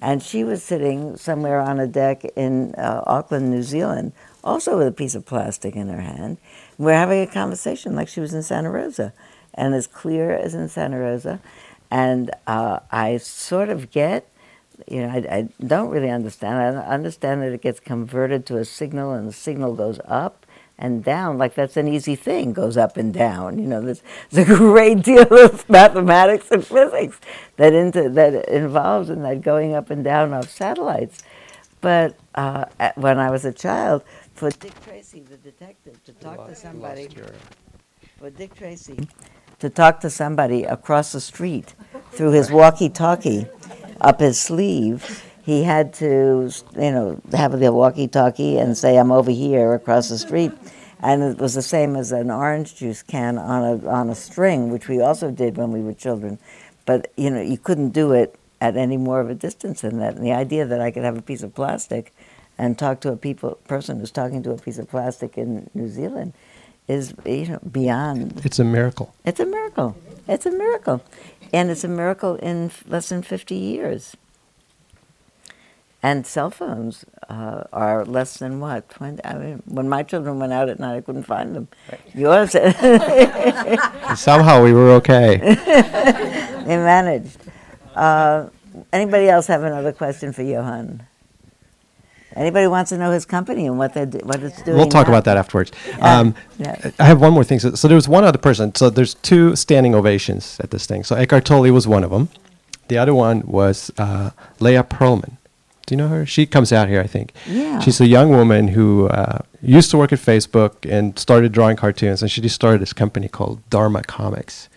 and she was sitting somewhere on a deck in uh, Auckland, New Zealand, also with a piece of plastic in her hand. We're having a conversation like she was in Santa Rosa, and as clear as in Santa Rosa. And uh, I sort of get you know, I, I don't really understand. I understand that it gets converted to a signal, and the signal goes up and down. Like that's an easy thing, goes up and down. You know, there's, there's a great deal of mathematics and physics that into that involves in that going up and down of satellites. But uh, at- when I was a child, for Dick Tracy, the detective, to talk to somebody for Dick Tracy to talk to somebody across the street through his walkie-talkie up his sleeve. He had to, you know, have the walkie-talkie and say, "I'm over here across the street," and it was the same as an orange juice can on a on a string, which we also did when we were children. But you know, you couldn't do it at any more of a distance than that. And the idea that I could have a piece of plastic and talk to a people person who's talking to a piece of plastic in New Zealand is you know beyond It's a miracle. it's a miracle. It's a miracle. And it's a miracle in less than 50 years. And cell phones uh, are less than what? 20, I mean, when my children went out at night, I couldn't find them. Yours, Somehow we were okay. They managed. Uh, anybody else have another question for Johan? Anybody wants to know his company and what, they're, what it's doing? We'll talk now? about that afterwards. Um, yeah. I have one more thing. So, so there was one other person. So there's two standing ovations at this thing. So Eckhart Tolle was one of them. The other one was uh, Leah Pearlman. Do you know her? She comes out here, I think. Yeah. She's a young woman who uh, used to work at Facebook and started drawing cartoons, and she just started this company called Dharma Comics.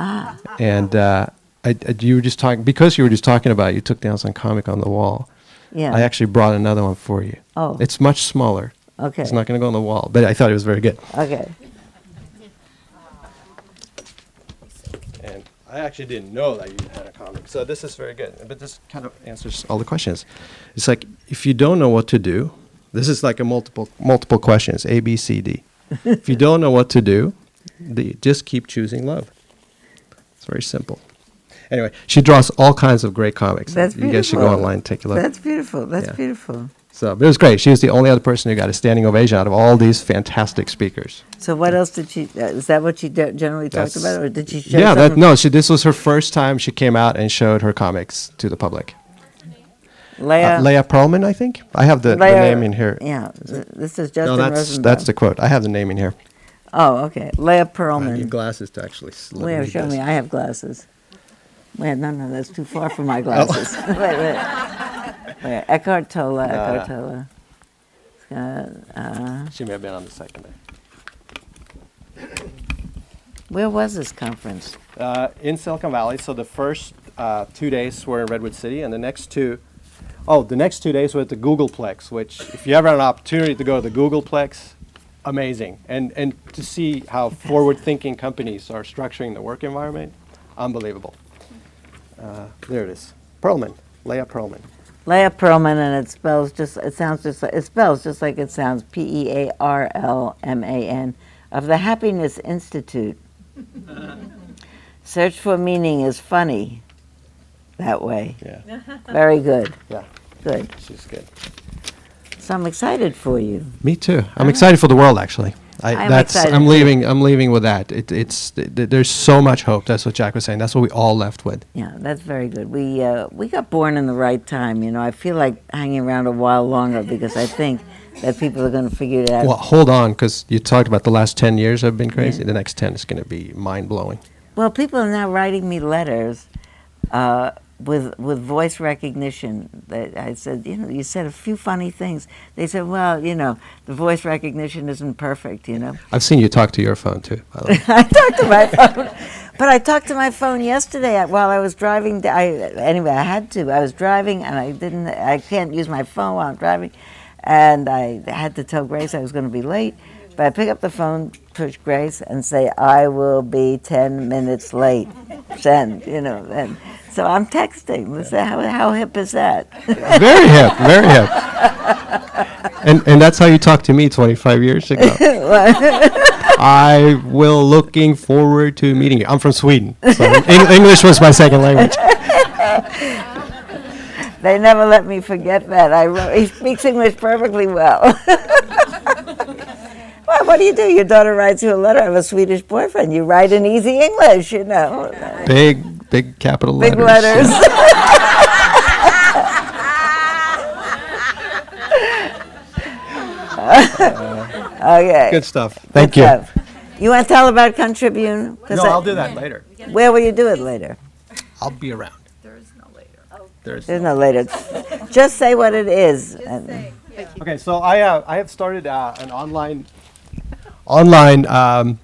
Ah, And uh, I, I, you were just talking because you were just talking about it, you took down some comic on the wall. Yeah. I actually brought another one for you. Oh. It's much smaller. okay. It's not going to go on the wall, but I thought it was very good. okay. And I actually didn't know that you had a comic. So this is very good. But this kind of answers all the questions. It's like if you don't know what to do, this is like a multiple multiple questions, A, B, C, D. if you don't know what to do, the, just keep choosing love. It's very simple. Anyway, she draws all kinds of great comics. That's you guys should go beautiful. online and take a look. That's beautiful. That's Yeah. beautiful. so but it was great. She was the only other person who got a standing ovation out of all these fantastic speakers. So what else did she? Uh, is that what she de- generally talked about, or did she? Show yeah, that no, she this was her first time she came out and showed her comics to the public. Leah. Uh, Leah Pearlman, I think. I have the, the name in here. Yeah, th- this is Justin no, that's Rosenbaum. that's the quote. I have the name in here. Oh, okay. Leah I need glasses to actually. s- let Wait, read show this. me. I have glasses. Wait, no, no, that's too far for Oh. my glasses. wait, wait. Wait, Eckhart Tolle. Eckhart Tolle. Uh, uh, She may have been on the second day. where was this conference? Uh, in Silicon Valley. So the first uh, two days were in Redwood City, and the next two, oh, the next two days were at the Googleplex. Which, if you ever have an opportunity to go to the Googleplex, amazing, and and to see how forward-thinking companies are structuring the work environment, unbelievable. Uh, there it is, Pearlman, Leah Pearlman. Leah Pearlman, and it spells just. It sounds just. Like, it spells just like it sounds. P E A R L M A N of the Happiness Institute. Search for meaning is funny. That way. Yeah, Very good. yeah, Good. she's good. So I'm excited for you. Me too. I'm excited for the world. Actually, I, I'm that's excited I'm leaving. I'm leaving with that. It, it's th- th- there's so much hope. That's what Jack was saying. That's what we all left with. Yeah, that's very good. We uh, we got born in the right time. You know, I feel like hanging around a while longer because I think that people are going to figure it out. Well, hold on, because you talked about the last ten years have been crazy. The next ten is going to be mind blowing. Well, people are now writing me letters uh, with with voice recognition. That I said, you know, you said a few funny things. They said, well, you know, the voice recognition isn't perfect. You know, I've seen you talk to your phone too. By the way. I talked to my phone, but I talked to my phone yesterday while I was driving. I anyway, I had to. I was driving, and I didn't. I can't use my phone while I'm driving, and I had to tell Grace I was going to be late. But I pick up the phone, push Grace, and say, "I will be ten minutes late." Send, you know, and so I'm texting. What's that- How, how hip is that? very hip, very hip. And, and that's how you talked to me 25 years ago. I will looking forward to meeting you. I'm from Sweden, so Eng- English was my second language. They never let me forget that. I wrote, he speaks English perfectly well. well, what do you do? Your daughter writes you a letter. I have a Swedish boyfriend. You write in easy English, you know. Big, big capital letters. Big letters. letters. okay. Good stuff. Thank Good you. stuff. You want to tell about Kontribune? 'Cause No, I- I'll do that later. Where will you do it later? I'll be around. There's no later. Oh. There's no later. Just say what it is. and- Okay, so I uh, I have started uh, an online online um,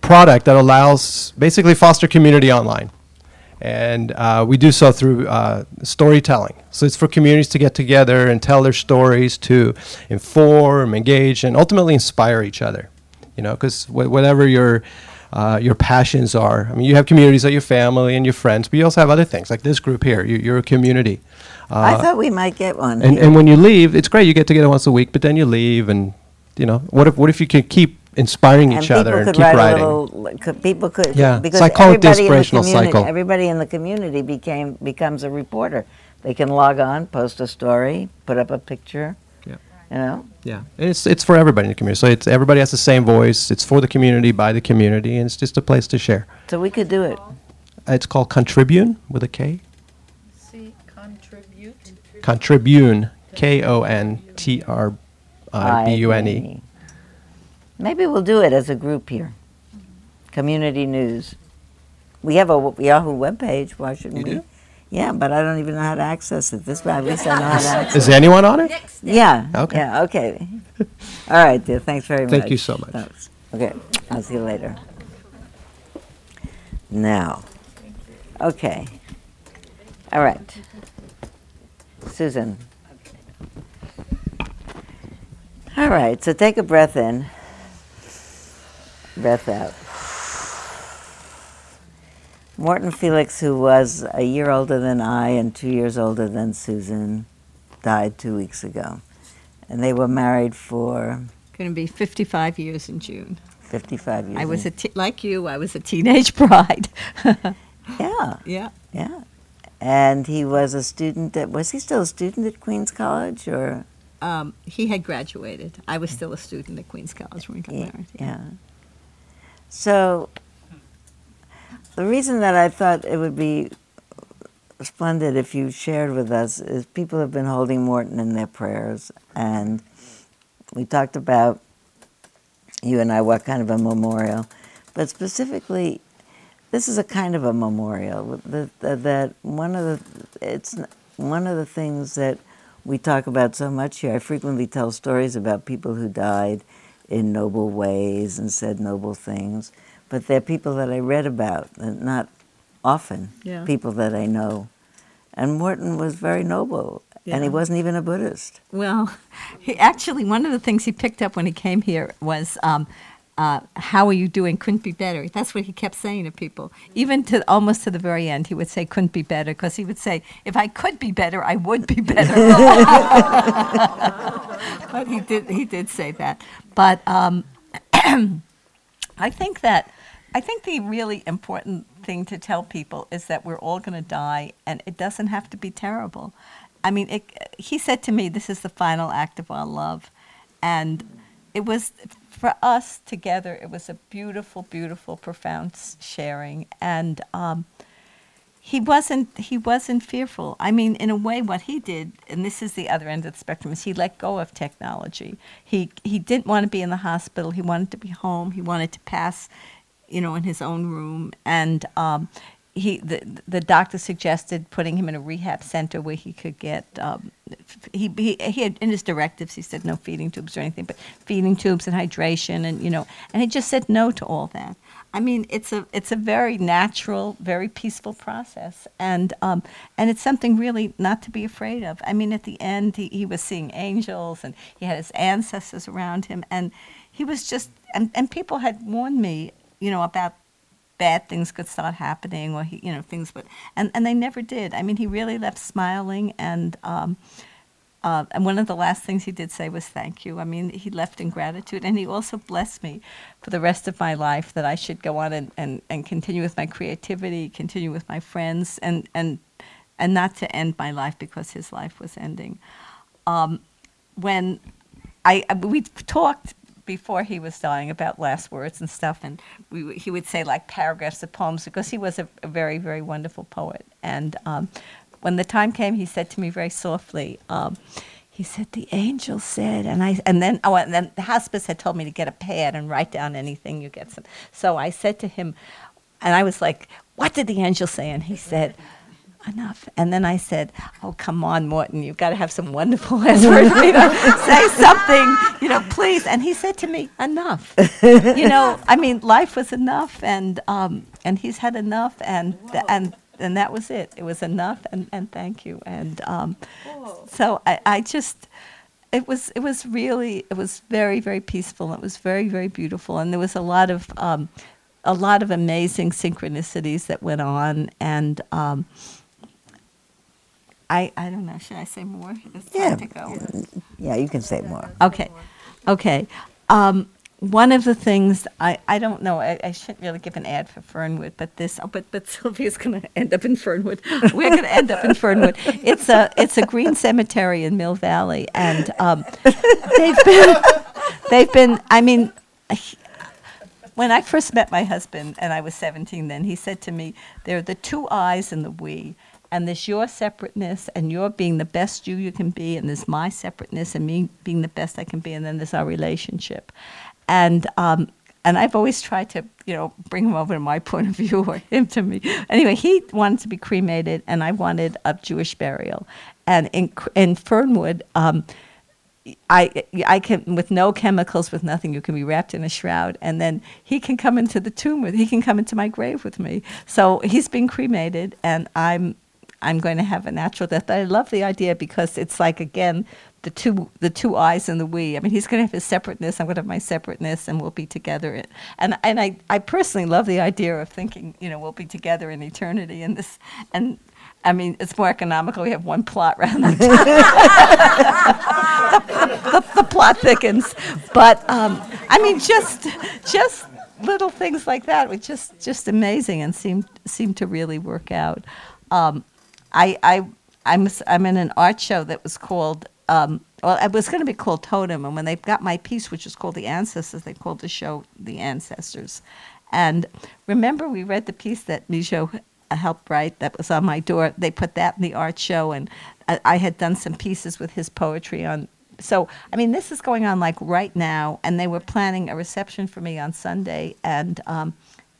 product that allows basically foster community online, and uh, we do so through uh, storytelling. So it's for communities to get together and tell their stories to inform, engage, and ultimately inspire each other. You know, because wh- whatever your uh, your passions are. I mean, you have communities that your family and your friends, but you also have other things like this group here. You, you're a community. I Uh, thought we might get one. and and when you leave, it's great. You get together once a week, but then you leave, and you know, what if what if you can keep inspiring And each other people and could keep writing? little. Could, people could. Yeah, Because so I call it the everybody in the community- cycle. Everybody in the community became becomes a reporter. They can log on, post a story, put up a picture. Yeah. You know. yeah, and it's it's for everybody in the community. So it's everybody has the same voice. It's for the community by the community, and it's just a place to share. So we could do it. It's called Kontribune with a K. See, contribute. Kontribune, K O N T R I B U N E. I-B-U-N-E. Maybe we'll do it as a group here. Community news. We have a Yahoo webpage. Why shouldn't You we? do? Yeah, but I don't even know how to access it. This way, at least I know how to access. Is anyone on it? Yeah. Okay. Yeah. Okay. All right, dear. Thanks very much. Thank you so much. Thanks. Okay. I'll see you later. Now. Okay. All right. Susan. All right. So take a breath in. Breath out. Morton Felix, who was a year older than I and two years older than Susan, died two weeks ago. And they were married for Going to be 55 years in June. 55 years. I was a te- like you. I was a teenage bride. Yeah, yeah. yeah. And he was a student at, was he still a student at Queens College or? Um, he had graduated. I was still a student at Queens College when we got Yeah, married. yeah. So the reason that I thought it would be splendid if you shared with us is people have been holding Morton in their prayers, and we talked about you and I what kind of a memorial, but specifically, this is a kind of a memorial. That, that, one of the it's one of the things that we talk about so much here. I frequently tell stories about people who died in noble ways and said noble things, but they're people that I read about, and not often Yeah. people that I know. And Morton was very noble, and he wasn't even a Buddhist. Well, he actually one of the things he picked up when he came here was. Um, uh, how are you doing? Couldn't be better. That's what he kept saying to people. Even to almost to the very end, he would say, "Couldn't be better," because he would say, "If I could be better, I would be better." but he did. He did say that. But um, I think that I think the really important thing to tell people is that we're all going to die, and it doesn't have to be terrible. I mean, it, he said to me, "This is the final act of our love," and it was for us together. It was a beautiful, beautiful, profound sharing, and. Um, he wasn't he wasn't fearful. I mean, in a way, what he did, and this is the other end of the spectrum, is he let go of technology. He he didn't want to be in the hospital. He wanted to be home. He wanted to pass, you know, in his own room. And um, he the the doctor suggested putting him in a rehab center where he could get. Um, he, he he had in his directives he said no feeding tubes or anything, but feeding tubes and hydration and you know, and he just said no to all that. I mean, it's a it's a very natural, very peaceful process, and um, and it's something really not to be afraid of. I mean, at the end, he, he was seeing angels, and he had his ancestors around him, and he was just and, and people had warned me, you know, about bad things could start happening, or he, you know, things, but and and they never did. I mean, he really left smiling, and um, uh, and one of the last things he did say was thank you. I mean, he left in gratitude, and he also blessed me for the rest of my life that I should go on and, and, and continue with my creativity, continue with my friends, and, and, and not to end my life because his life was ending. Um, when I, I- we talked before he was dying about last words and stuff, and we, he would say like paragraphs of poems because he was a, a very, very wonderful poet. And um, when the time came, he said to me very softly, um, he said, "The angel said," and I, and then, oh, and then the hospice had told me to get a pad and write down anything you get some. So I said to him, and I was like, "What did the angel say?" And he said enough. And then I said, Oh, come on, Morton, you've got to have some wonderful last words me to say something, you know, please. And he said to me, Enough. you know, I mean, life was enough, and, um, and he's had enough, and, th- and, and that was it. It was enough, and, and thank you. And um, so I, I just. It was it was really it was very very peaceful. It was very very beautiful, and there was a lot of um, a lot of amazing synchronicities that went on, and um, I I don't know. Should I say more? It's time Yeah. to go. Yeah, you can say more. Okay, okay. Um, one of the things I, I don't know I, I shouldn't really give an ad for Fernwood, but this oh, but but Sylvia's going to end up in Fernwood. We're going to end up in Fernwood. It's a it's a green cemetery in Mill Valley, and um, they've been they've been. I mean, when I first met my husband, and I was 17 then, he said to me, There are the two I's in the we, and there's your separateness, and your being the best you you can be, and there's my separateness, and me being the best I can be, and then there's our relationship. And, um, and I've always tried to, you know, bring him over to my point of view or him to me. Anyway, he wanted to be cremated, and I wanted a Jewish burial. And in, in Fernwood, um, I, I can with no chemicals, with nothing. You can be wrapped in a shroud, and then he can come into the tomb with. He can come into my grave with me. So he's been cremated, and I'm I'm going to have a natural death. I love the idea because it's like again the two the two eyes and the we. I mean, he's going to have his separateness. I'm going to have my separateness, and we'll be together. And and I I personally love the idea of thinking you know we'll be together in eternity. And this and I mean, it's more economical. We have one plot rather than two the, the plot thickens. But um, I mean, just just little things like that were just just amazing and seemed seemed to really work out. Um, I I I'm I'm in an art show that was called. Um, well, it was going to be called Totem, and when they got my piece, which was called The Ancestors, they called the show The Ancestors. And remember, we read the piece that Mijo helped write that was on my door. They put that in the art show, and I, I had done some pieces with his poetry on. So, I mean, this is going on like right now, and they were planning a reception for me on Sunday, and um,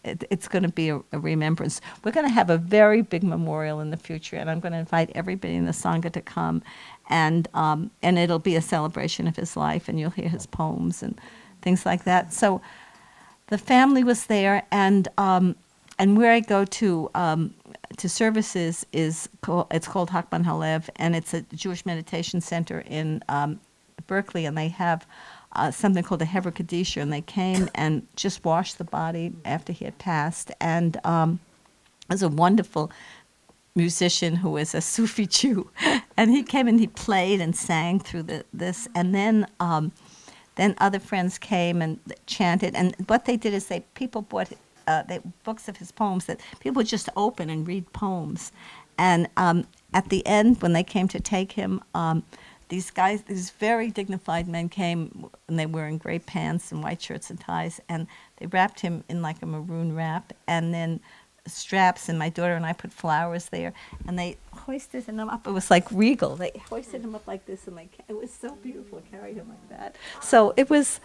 it, it's going to be a, a remembrance. We're going to have a very big memorial in the future, and I'm going to invite everybody in the Sangha to come, and um, and it'll be a celebration of his life, and you'll hear his poems and things like that. So, the family was there, and um, and where I go to um, to services is called, it's called Chochmat HaLev, and it's a Jewish meditation center in um, Berkeley, and they have uh, something called the Chevra Kadisha, and they came and just washed the body after he had passed, and um, it was a wonderful musician who was a Sufi Jew, and he came and he played and sang through the, this, and then um, then other friends came and chanted, and what they did is they people bought uh, they, books of his poems that people would just open and read poems, and um, at the end when they came to take him. Um, these guys, these very dignified men came, and they were in gray pants and white shirts and ties, and they wrapped him in like a maroon wrap, and then straps and my daughter and I put flowers there and they hoisted him up. It was like regal. They hoisted him up like this and like it was so beautiful. Carried him like that. So it was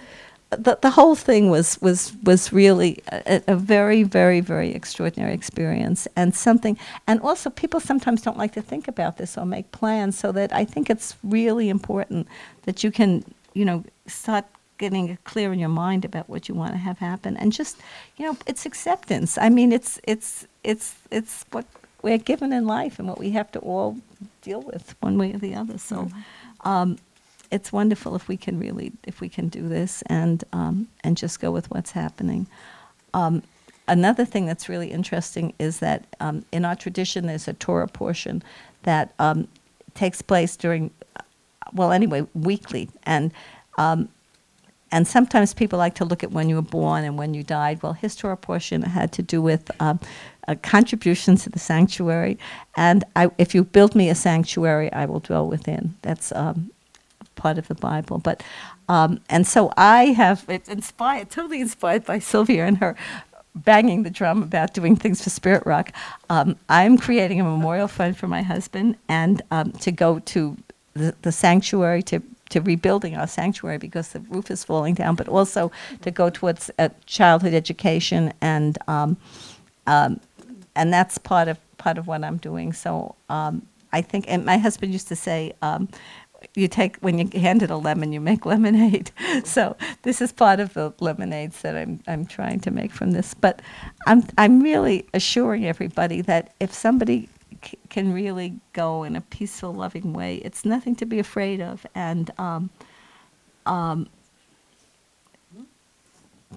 the the whole thing was was was really a, a very very very extraordinary experience and something. And also people sometimes don't like to think about this or make plans. So that I think it's really important that you can you know start getting clear in your mind about what you want to have happen and just you know it's acceptance i mean it's it's it's it's what we're given in life and what we have to all deal with one way or the other so um, it's wonderful if we can really if we can do this and um, and just go with what's happening um, another thing that's really interesting is that um, in our tradition there's a torah portion that um, takes place during well, anyway, weekly. And um, and sometimes people like to look at when you were born and when you died. Well, his Torah portion had to do with um, uh, contributions to the sanctuary. And I, if you build me a sanctuary, I will dwell within. That's um, part of the Bible. But um, and so I have it's inspired, totally inspired by Sylvia and her banging the drum about doing things for Spirit Rock. Um, I'm creating a memorial fund for my husband and um, to go to the, the sanctuary to to rebuilding our sanctuary because the roof is falling down, but also to go towards uh, childhood education and um, um, and that's part of part of what I'm doing. So um, I think, and my husband used to say, um, you take when you handed a lemon, you make lemonade. so this is part of the lemonades that I'm I'm trying to make from this. But I'm I'm really assuring everybody that if somebody c- can really go in a peaceful, loving way, it's nothing to be afraid of, and um, um,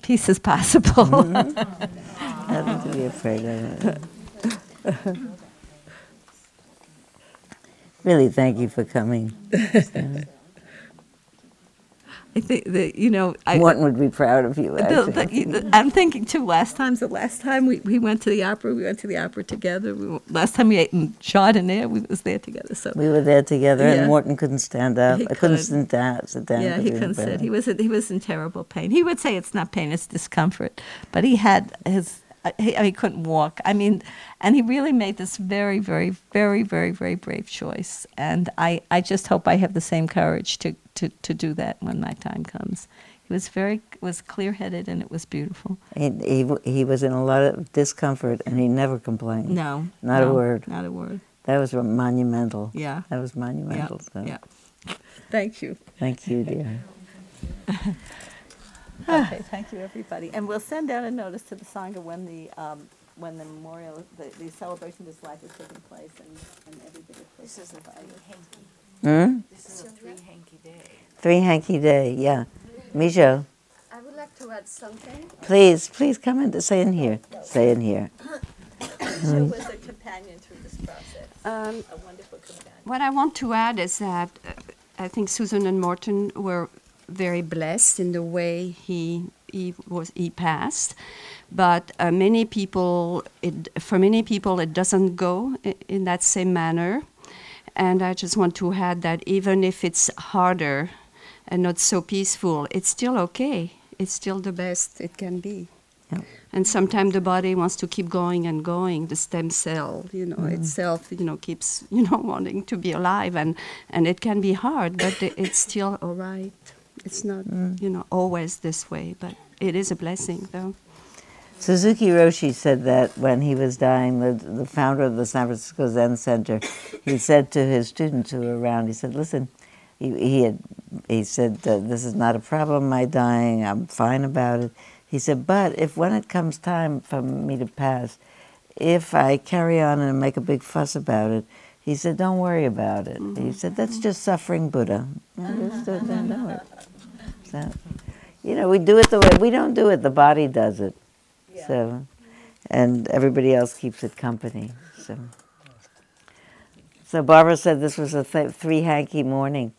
peace is possible. Nothing to be afraid of. really, thank you for coming. I think that you know I. Morton would be proud of you. The, the, I'm thinking too. Last times, the last time we, we went to the opera, we went to the opera together. We, last time we ate in Chardonnay, we was there together. So we were there together, Yeah. and Morton couldn't stand up. He I couldn't could. sit down. Sit down. yeah, he couldn't sit. He was he was in terrible pain. He would say it's not pain, it's discomfort. But he had his. He, he couldn't walk. I mean, and he really made this very, very, very, very, very brave choice. And I, I just hope I have the same courage to, to, to do that when my time comes. He was very was clear headed, and it was beautiful. He, he he was in a lot of discomfort, and he never complained. No, Not a word. Not a word. That was monumental. Yeah. That was Yeah, monumental. so yeah. Thank you. Thank you, dear. Okay, thank you, everybody. And we'll send out a notice to the Sangha when the, um, when the memorial, the, the celebration of his life is taking place and, and everybody. This is a Hmm? This is a three hanky day. Three hanky day. Yeah. Mijo, I would like to add something. please, please come in. Say in here. Say in here. Jill was a companion through this process, Um, a wonderful companion. What I want to add is that uh, I think Susan and Morton were very blessed in the way he he was he passed, but uh, many people it, for many people it doesn't go i- in that same manner, and I just want to add that even if it's harder and not so peaceful, it's still okay. It's still the best it can be. And sometimes the body wants to keep going and going. The stem cell, you know, Mm-hmm. itself, you know, keeps, you know, wanting to be alive, and and it can be hard, but it's still all right. It's not, Mm. you know, always this way, but it is a blessing, though. Suzuki Roshi said that when he was dying, the, the founder of the San Francisco Zen Center, he said to his students who were around, he said, listen, he, he, had, he said, uh, this is not a problem, my dying, I'm fine about it. He said, but if when it comes time for me to pass, if I carry on and make a big fuss about it, he said, don't worry about it. He said, that's just suffering Buddha. I understood that, know it. So, you know, we do it the way, we don't do it, the body does it. So, and everybody else keeps it company. So, so Barbara said this was a th- three hanky morning.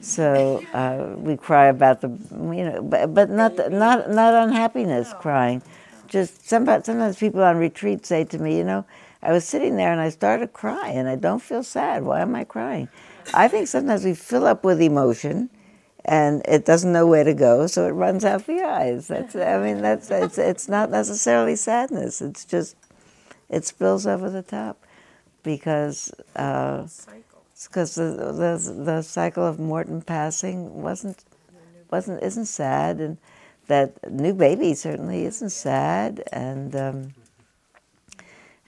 So uh, we cry about the, you know, but, but not not not unhappiness crying. Just sometimes, sometimes people on retreat say to me, you know, I was sitting there and I started crying and I don't feel sad. Why am I crying? I think sometimes we fill up with emotion and it doesn't know where to go, so it runs out the eyes. That's, I mean, that's it's it's not necessarily sadness. It's just it spills over the top because uh, because the, the the cycle of Morton passing wasn't wasn't isn't sad, and that new baby certainly isn't sad, and um,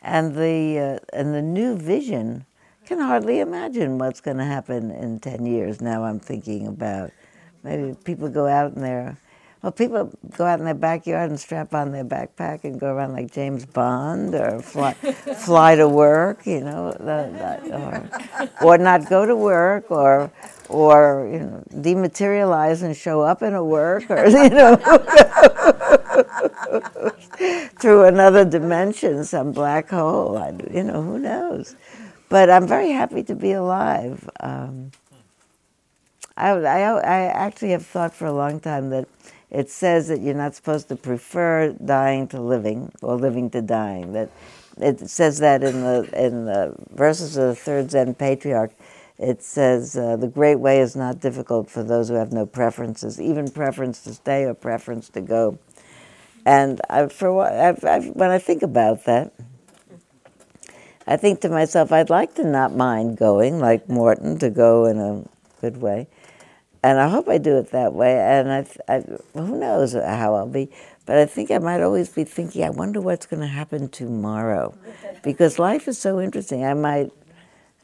and the uh, and the new vision can hardly imagine what's going to happen in 10 years now i'm thinking about maybe people go out in their well people go out in their backyard and strap on their backpack and go around like james bond or fly, fly to work you know or, or not go to work or or you know dematerialize and show up in a work or you know through another dimension some black hole I, you know who knows but I'm very happy to be alive. Um, I, I, I actually have thought for a long time that it says that you're not supposed to prefer dying to living or living to dying. That it says that in the in the verses of the third Zen patriarch. It says uh, the great way is not difficult for those who have no preferences, even preference to stay or preference to go. And I, for I've, I've, when I think about that, I think to myself, I'd like to not mind going, like Morton, to go in a good way. And I hope I do it that way. And I, I, who knows how I'll be. But I think I might always be thinking, I wonder what's going to happen tomorrow, because life is so interesting. I might,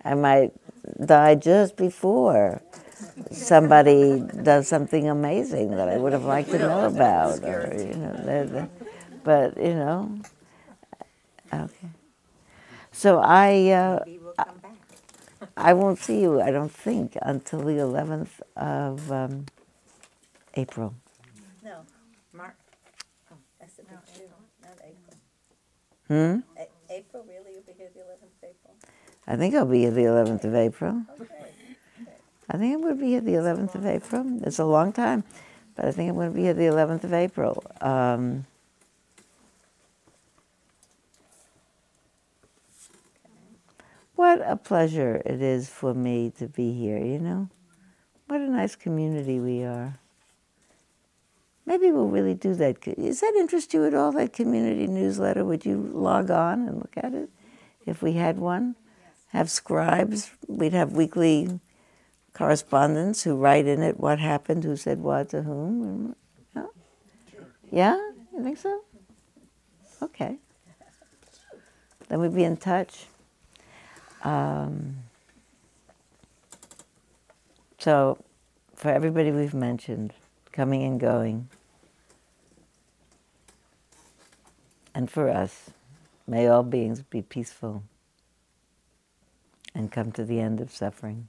I might die just before somebody does something amazing that I would have liked to know about, or you know, the, the, but you know, okay. So I, uh, I won't see you. I don't think until the 11th of um, April. No, March. Oh, that's a big June, not April. Hmm. A- April, really? You'll be here the 11th of April? I think I'll be here the 11th of April. Okay. I think I'm going to be here the 11th of April. It's a long time, but I think I'm going to be here the 11th of April. Um, what a pleasure it is for me to be here, you know? What a nice community we are. Maybe we'll really do that. Does that interest you at all, that community newsletter? Would you log on and look at it if we had one? Have scribes. We'd have weekly correspondents who write in it what happened, who said what to whom. Yeah? yeah? You think so? Okay. Then we'd be in touch. Um, so, for everybody we've mentioned, coming and going, and for us, may all beings be peaceful and come to the end of suffering.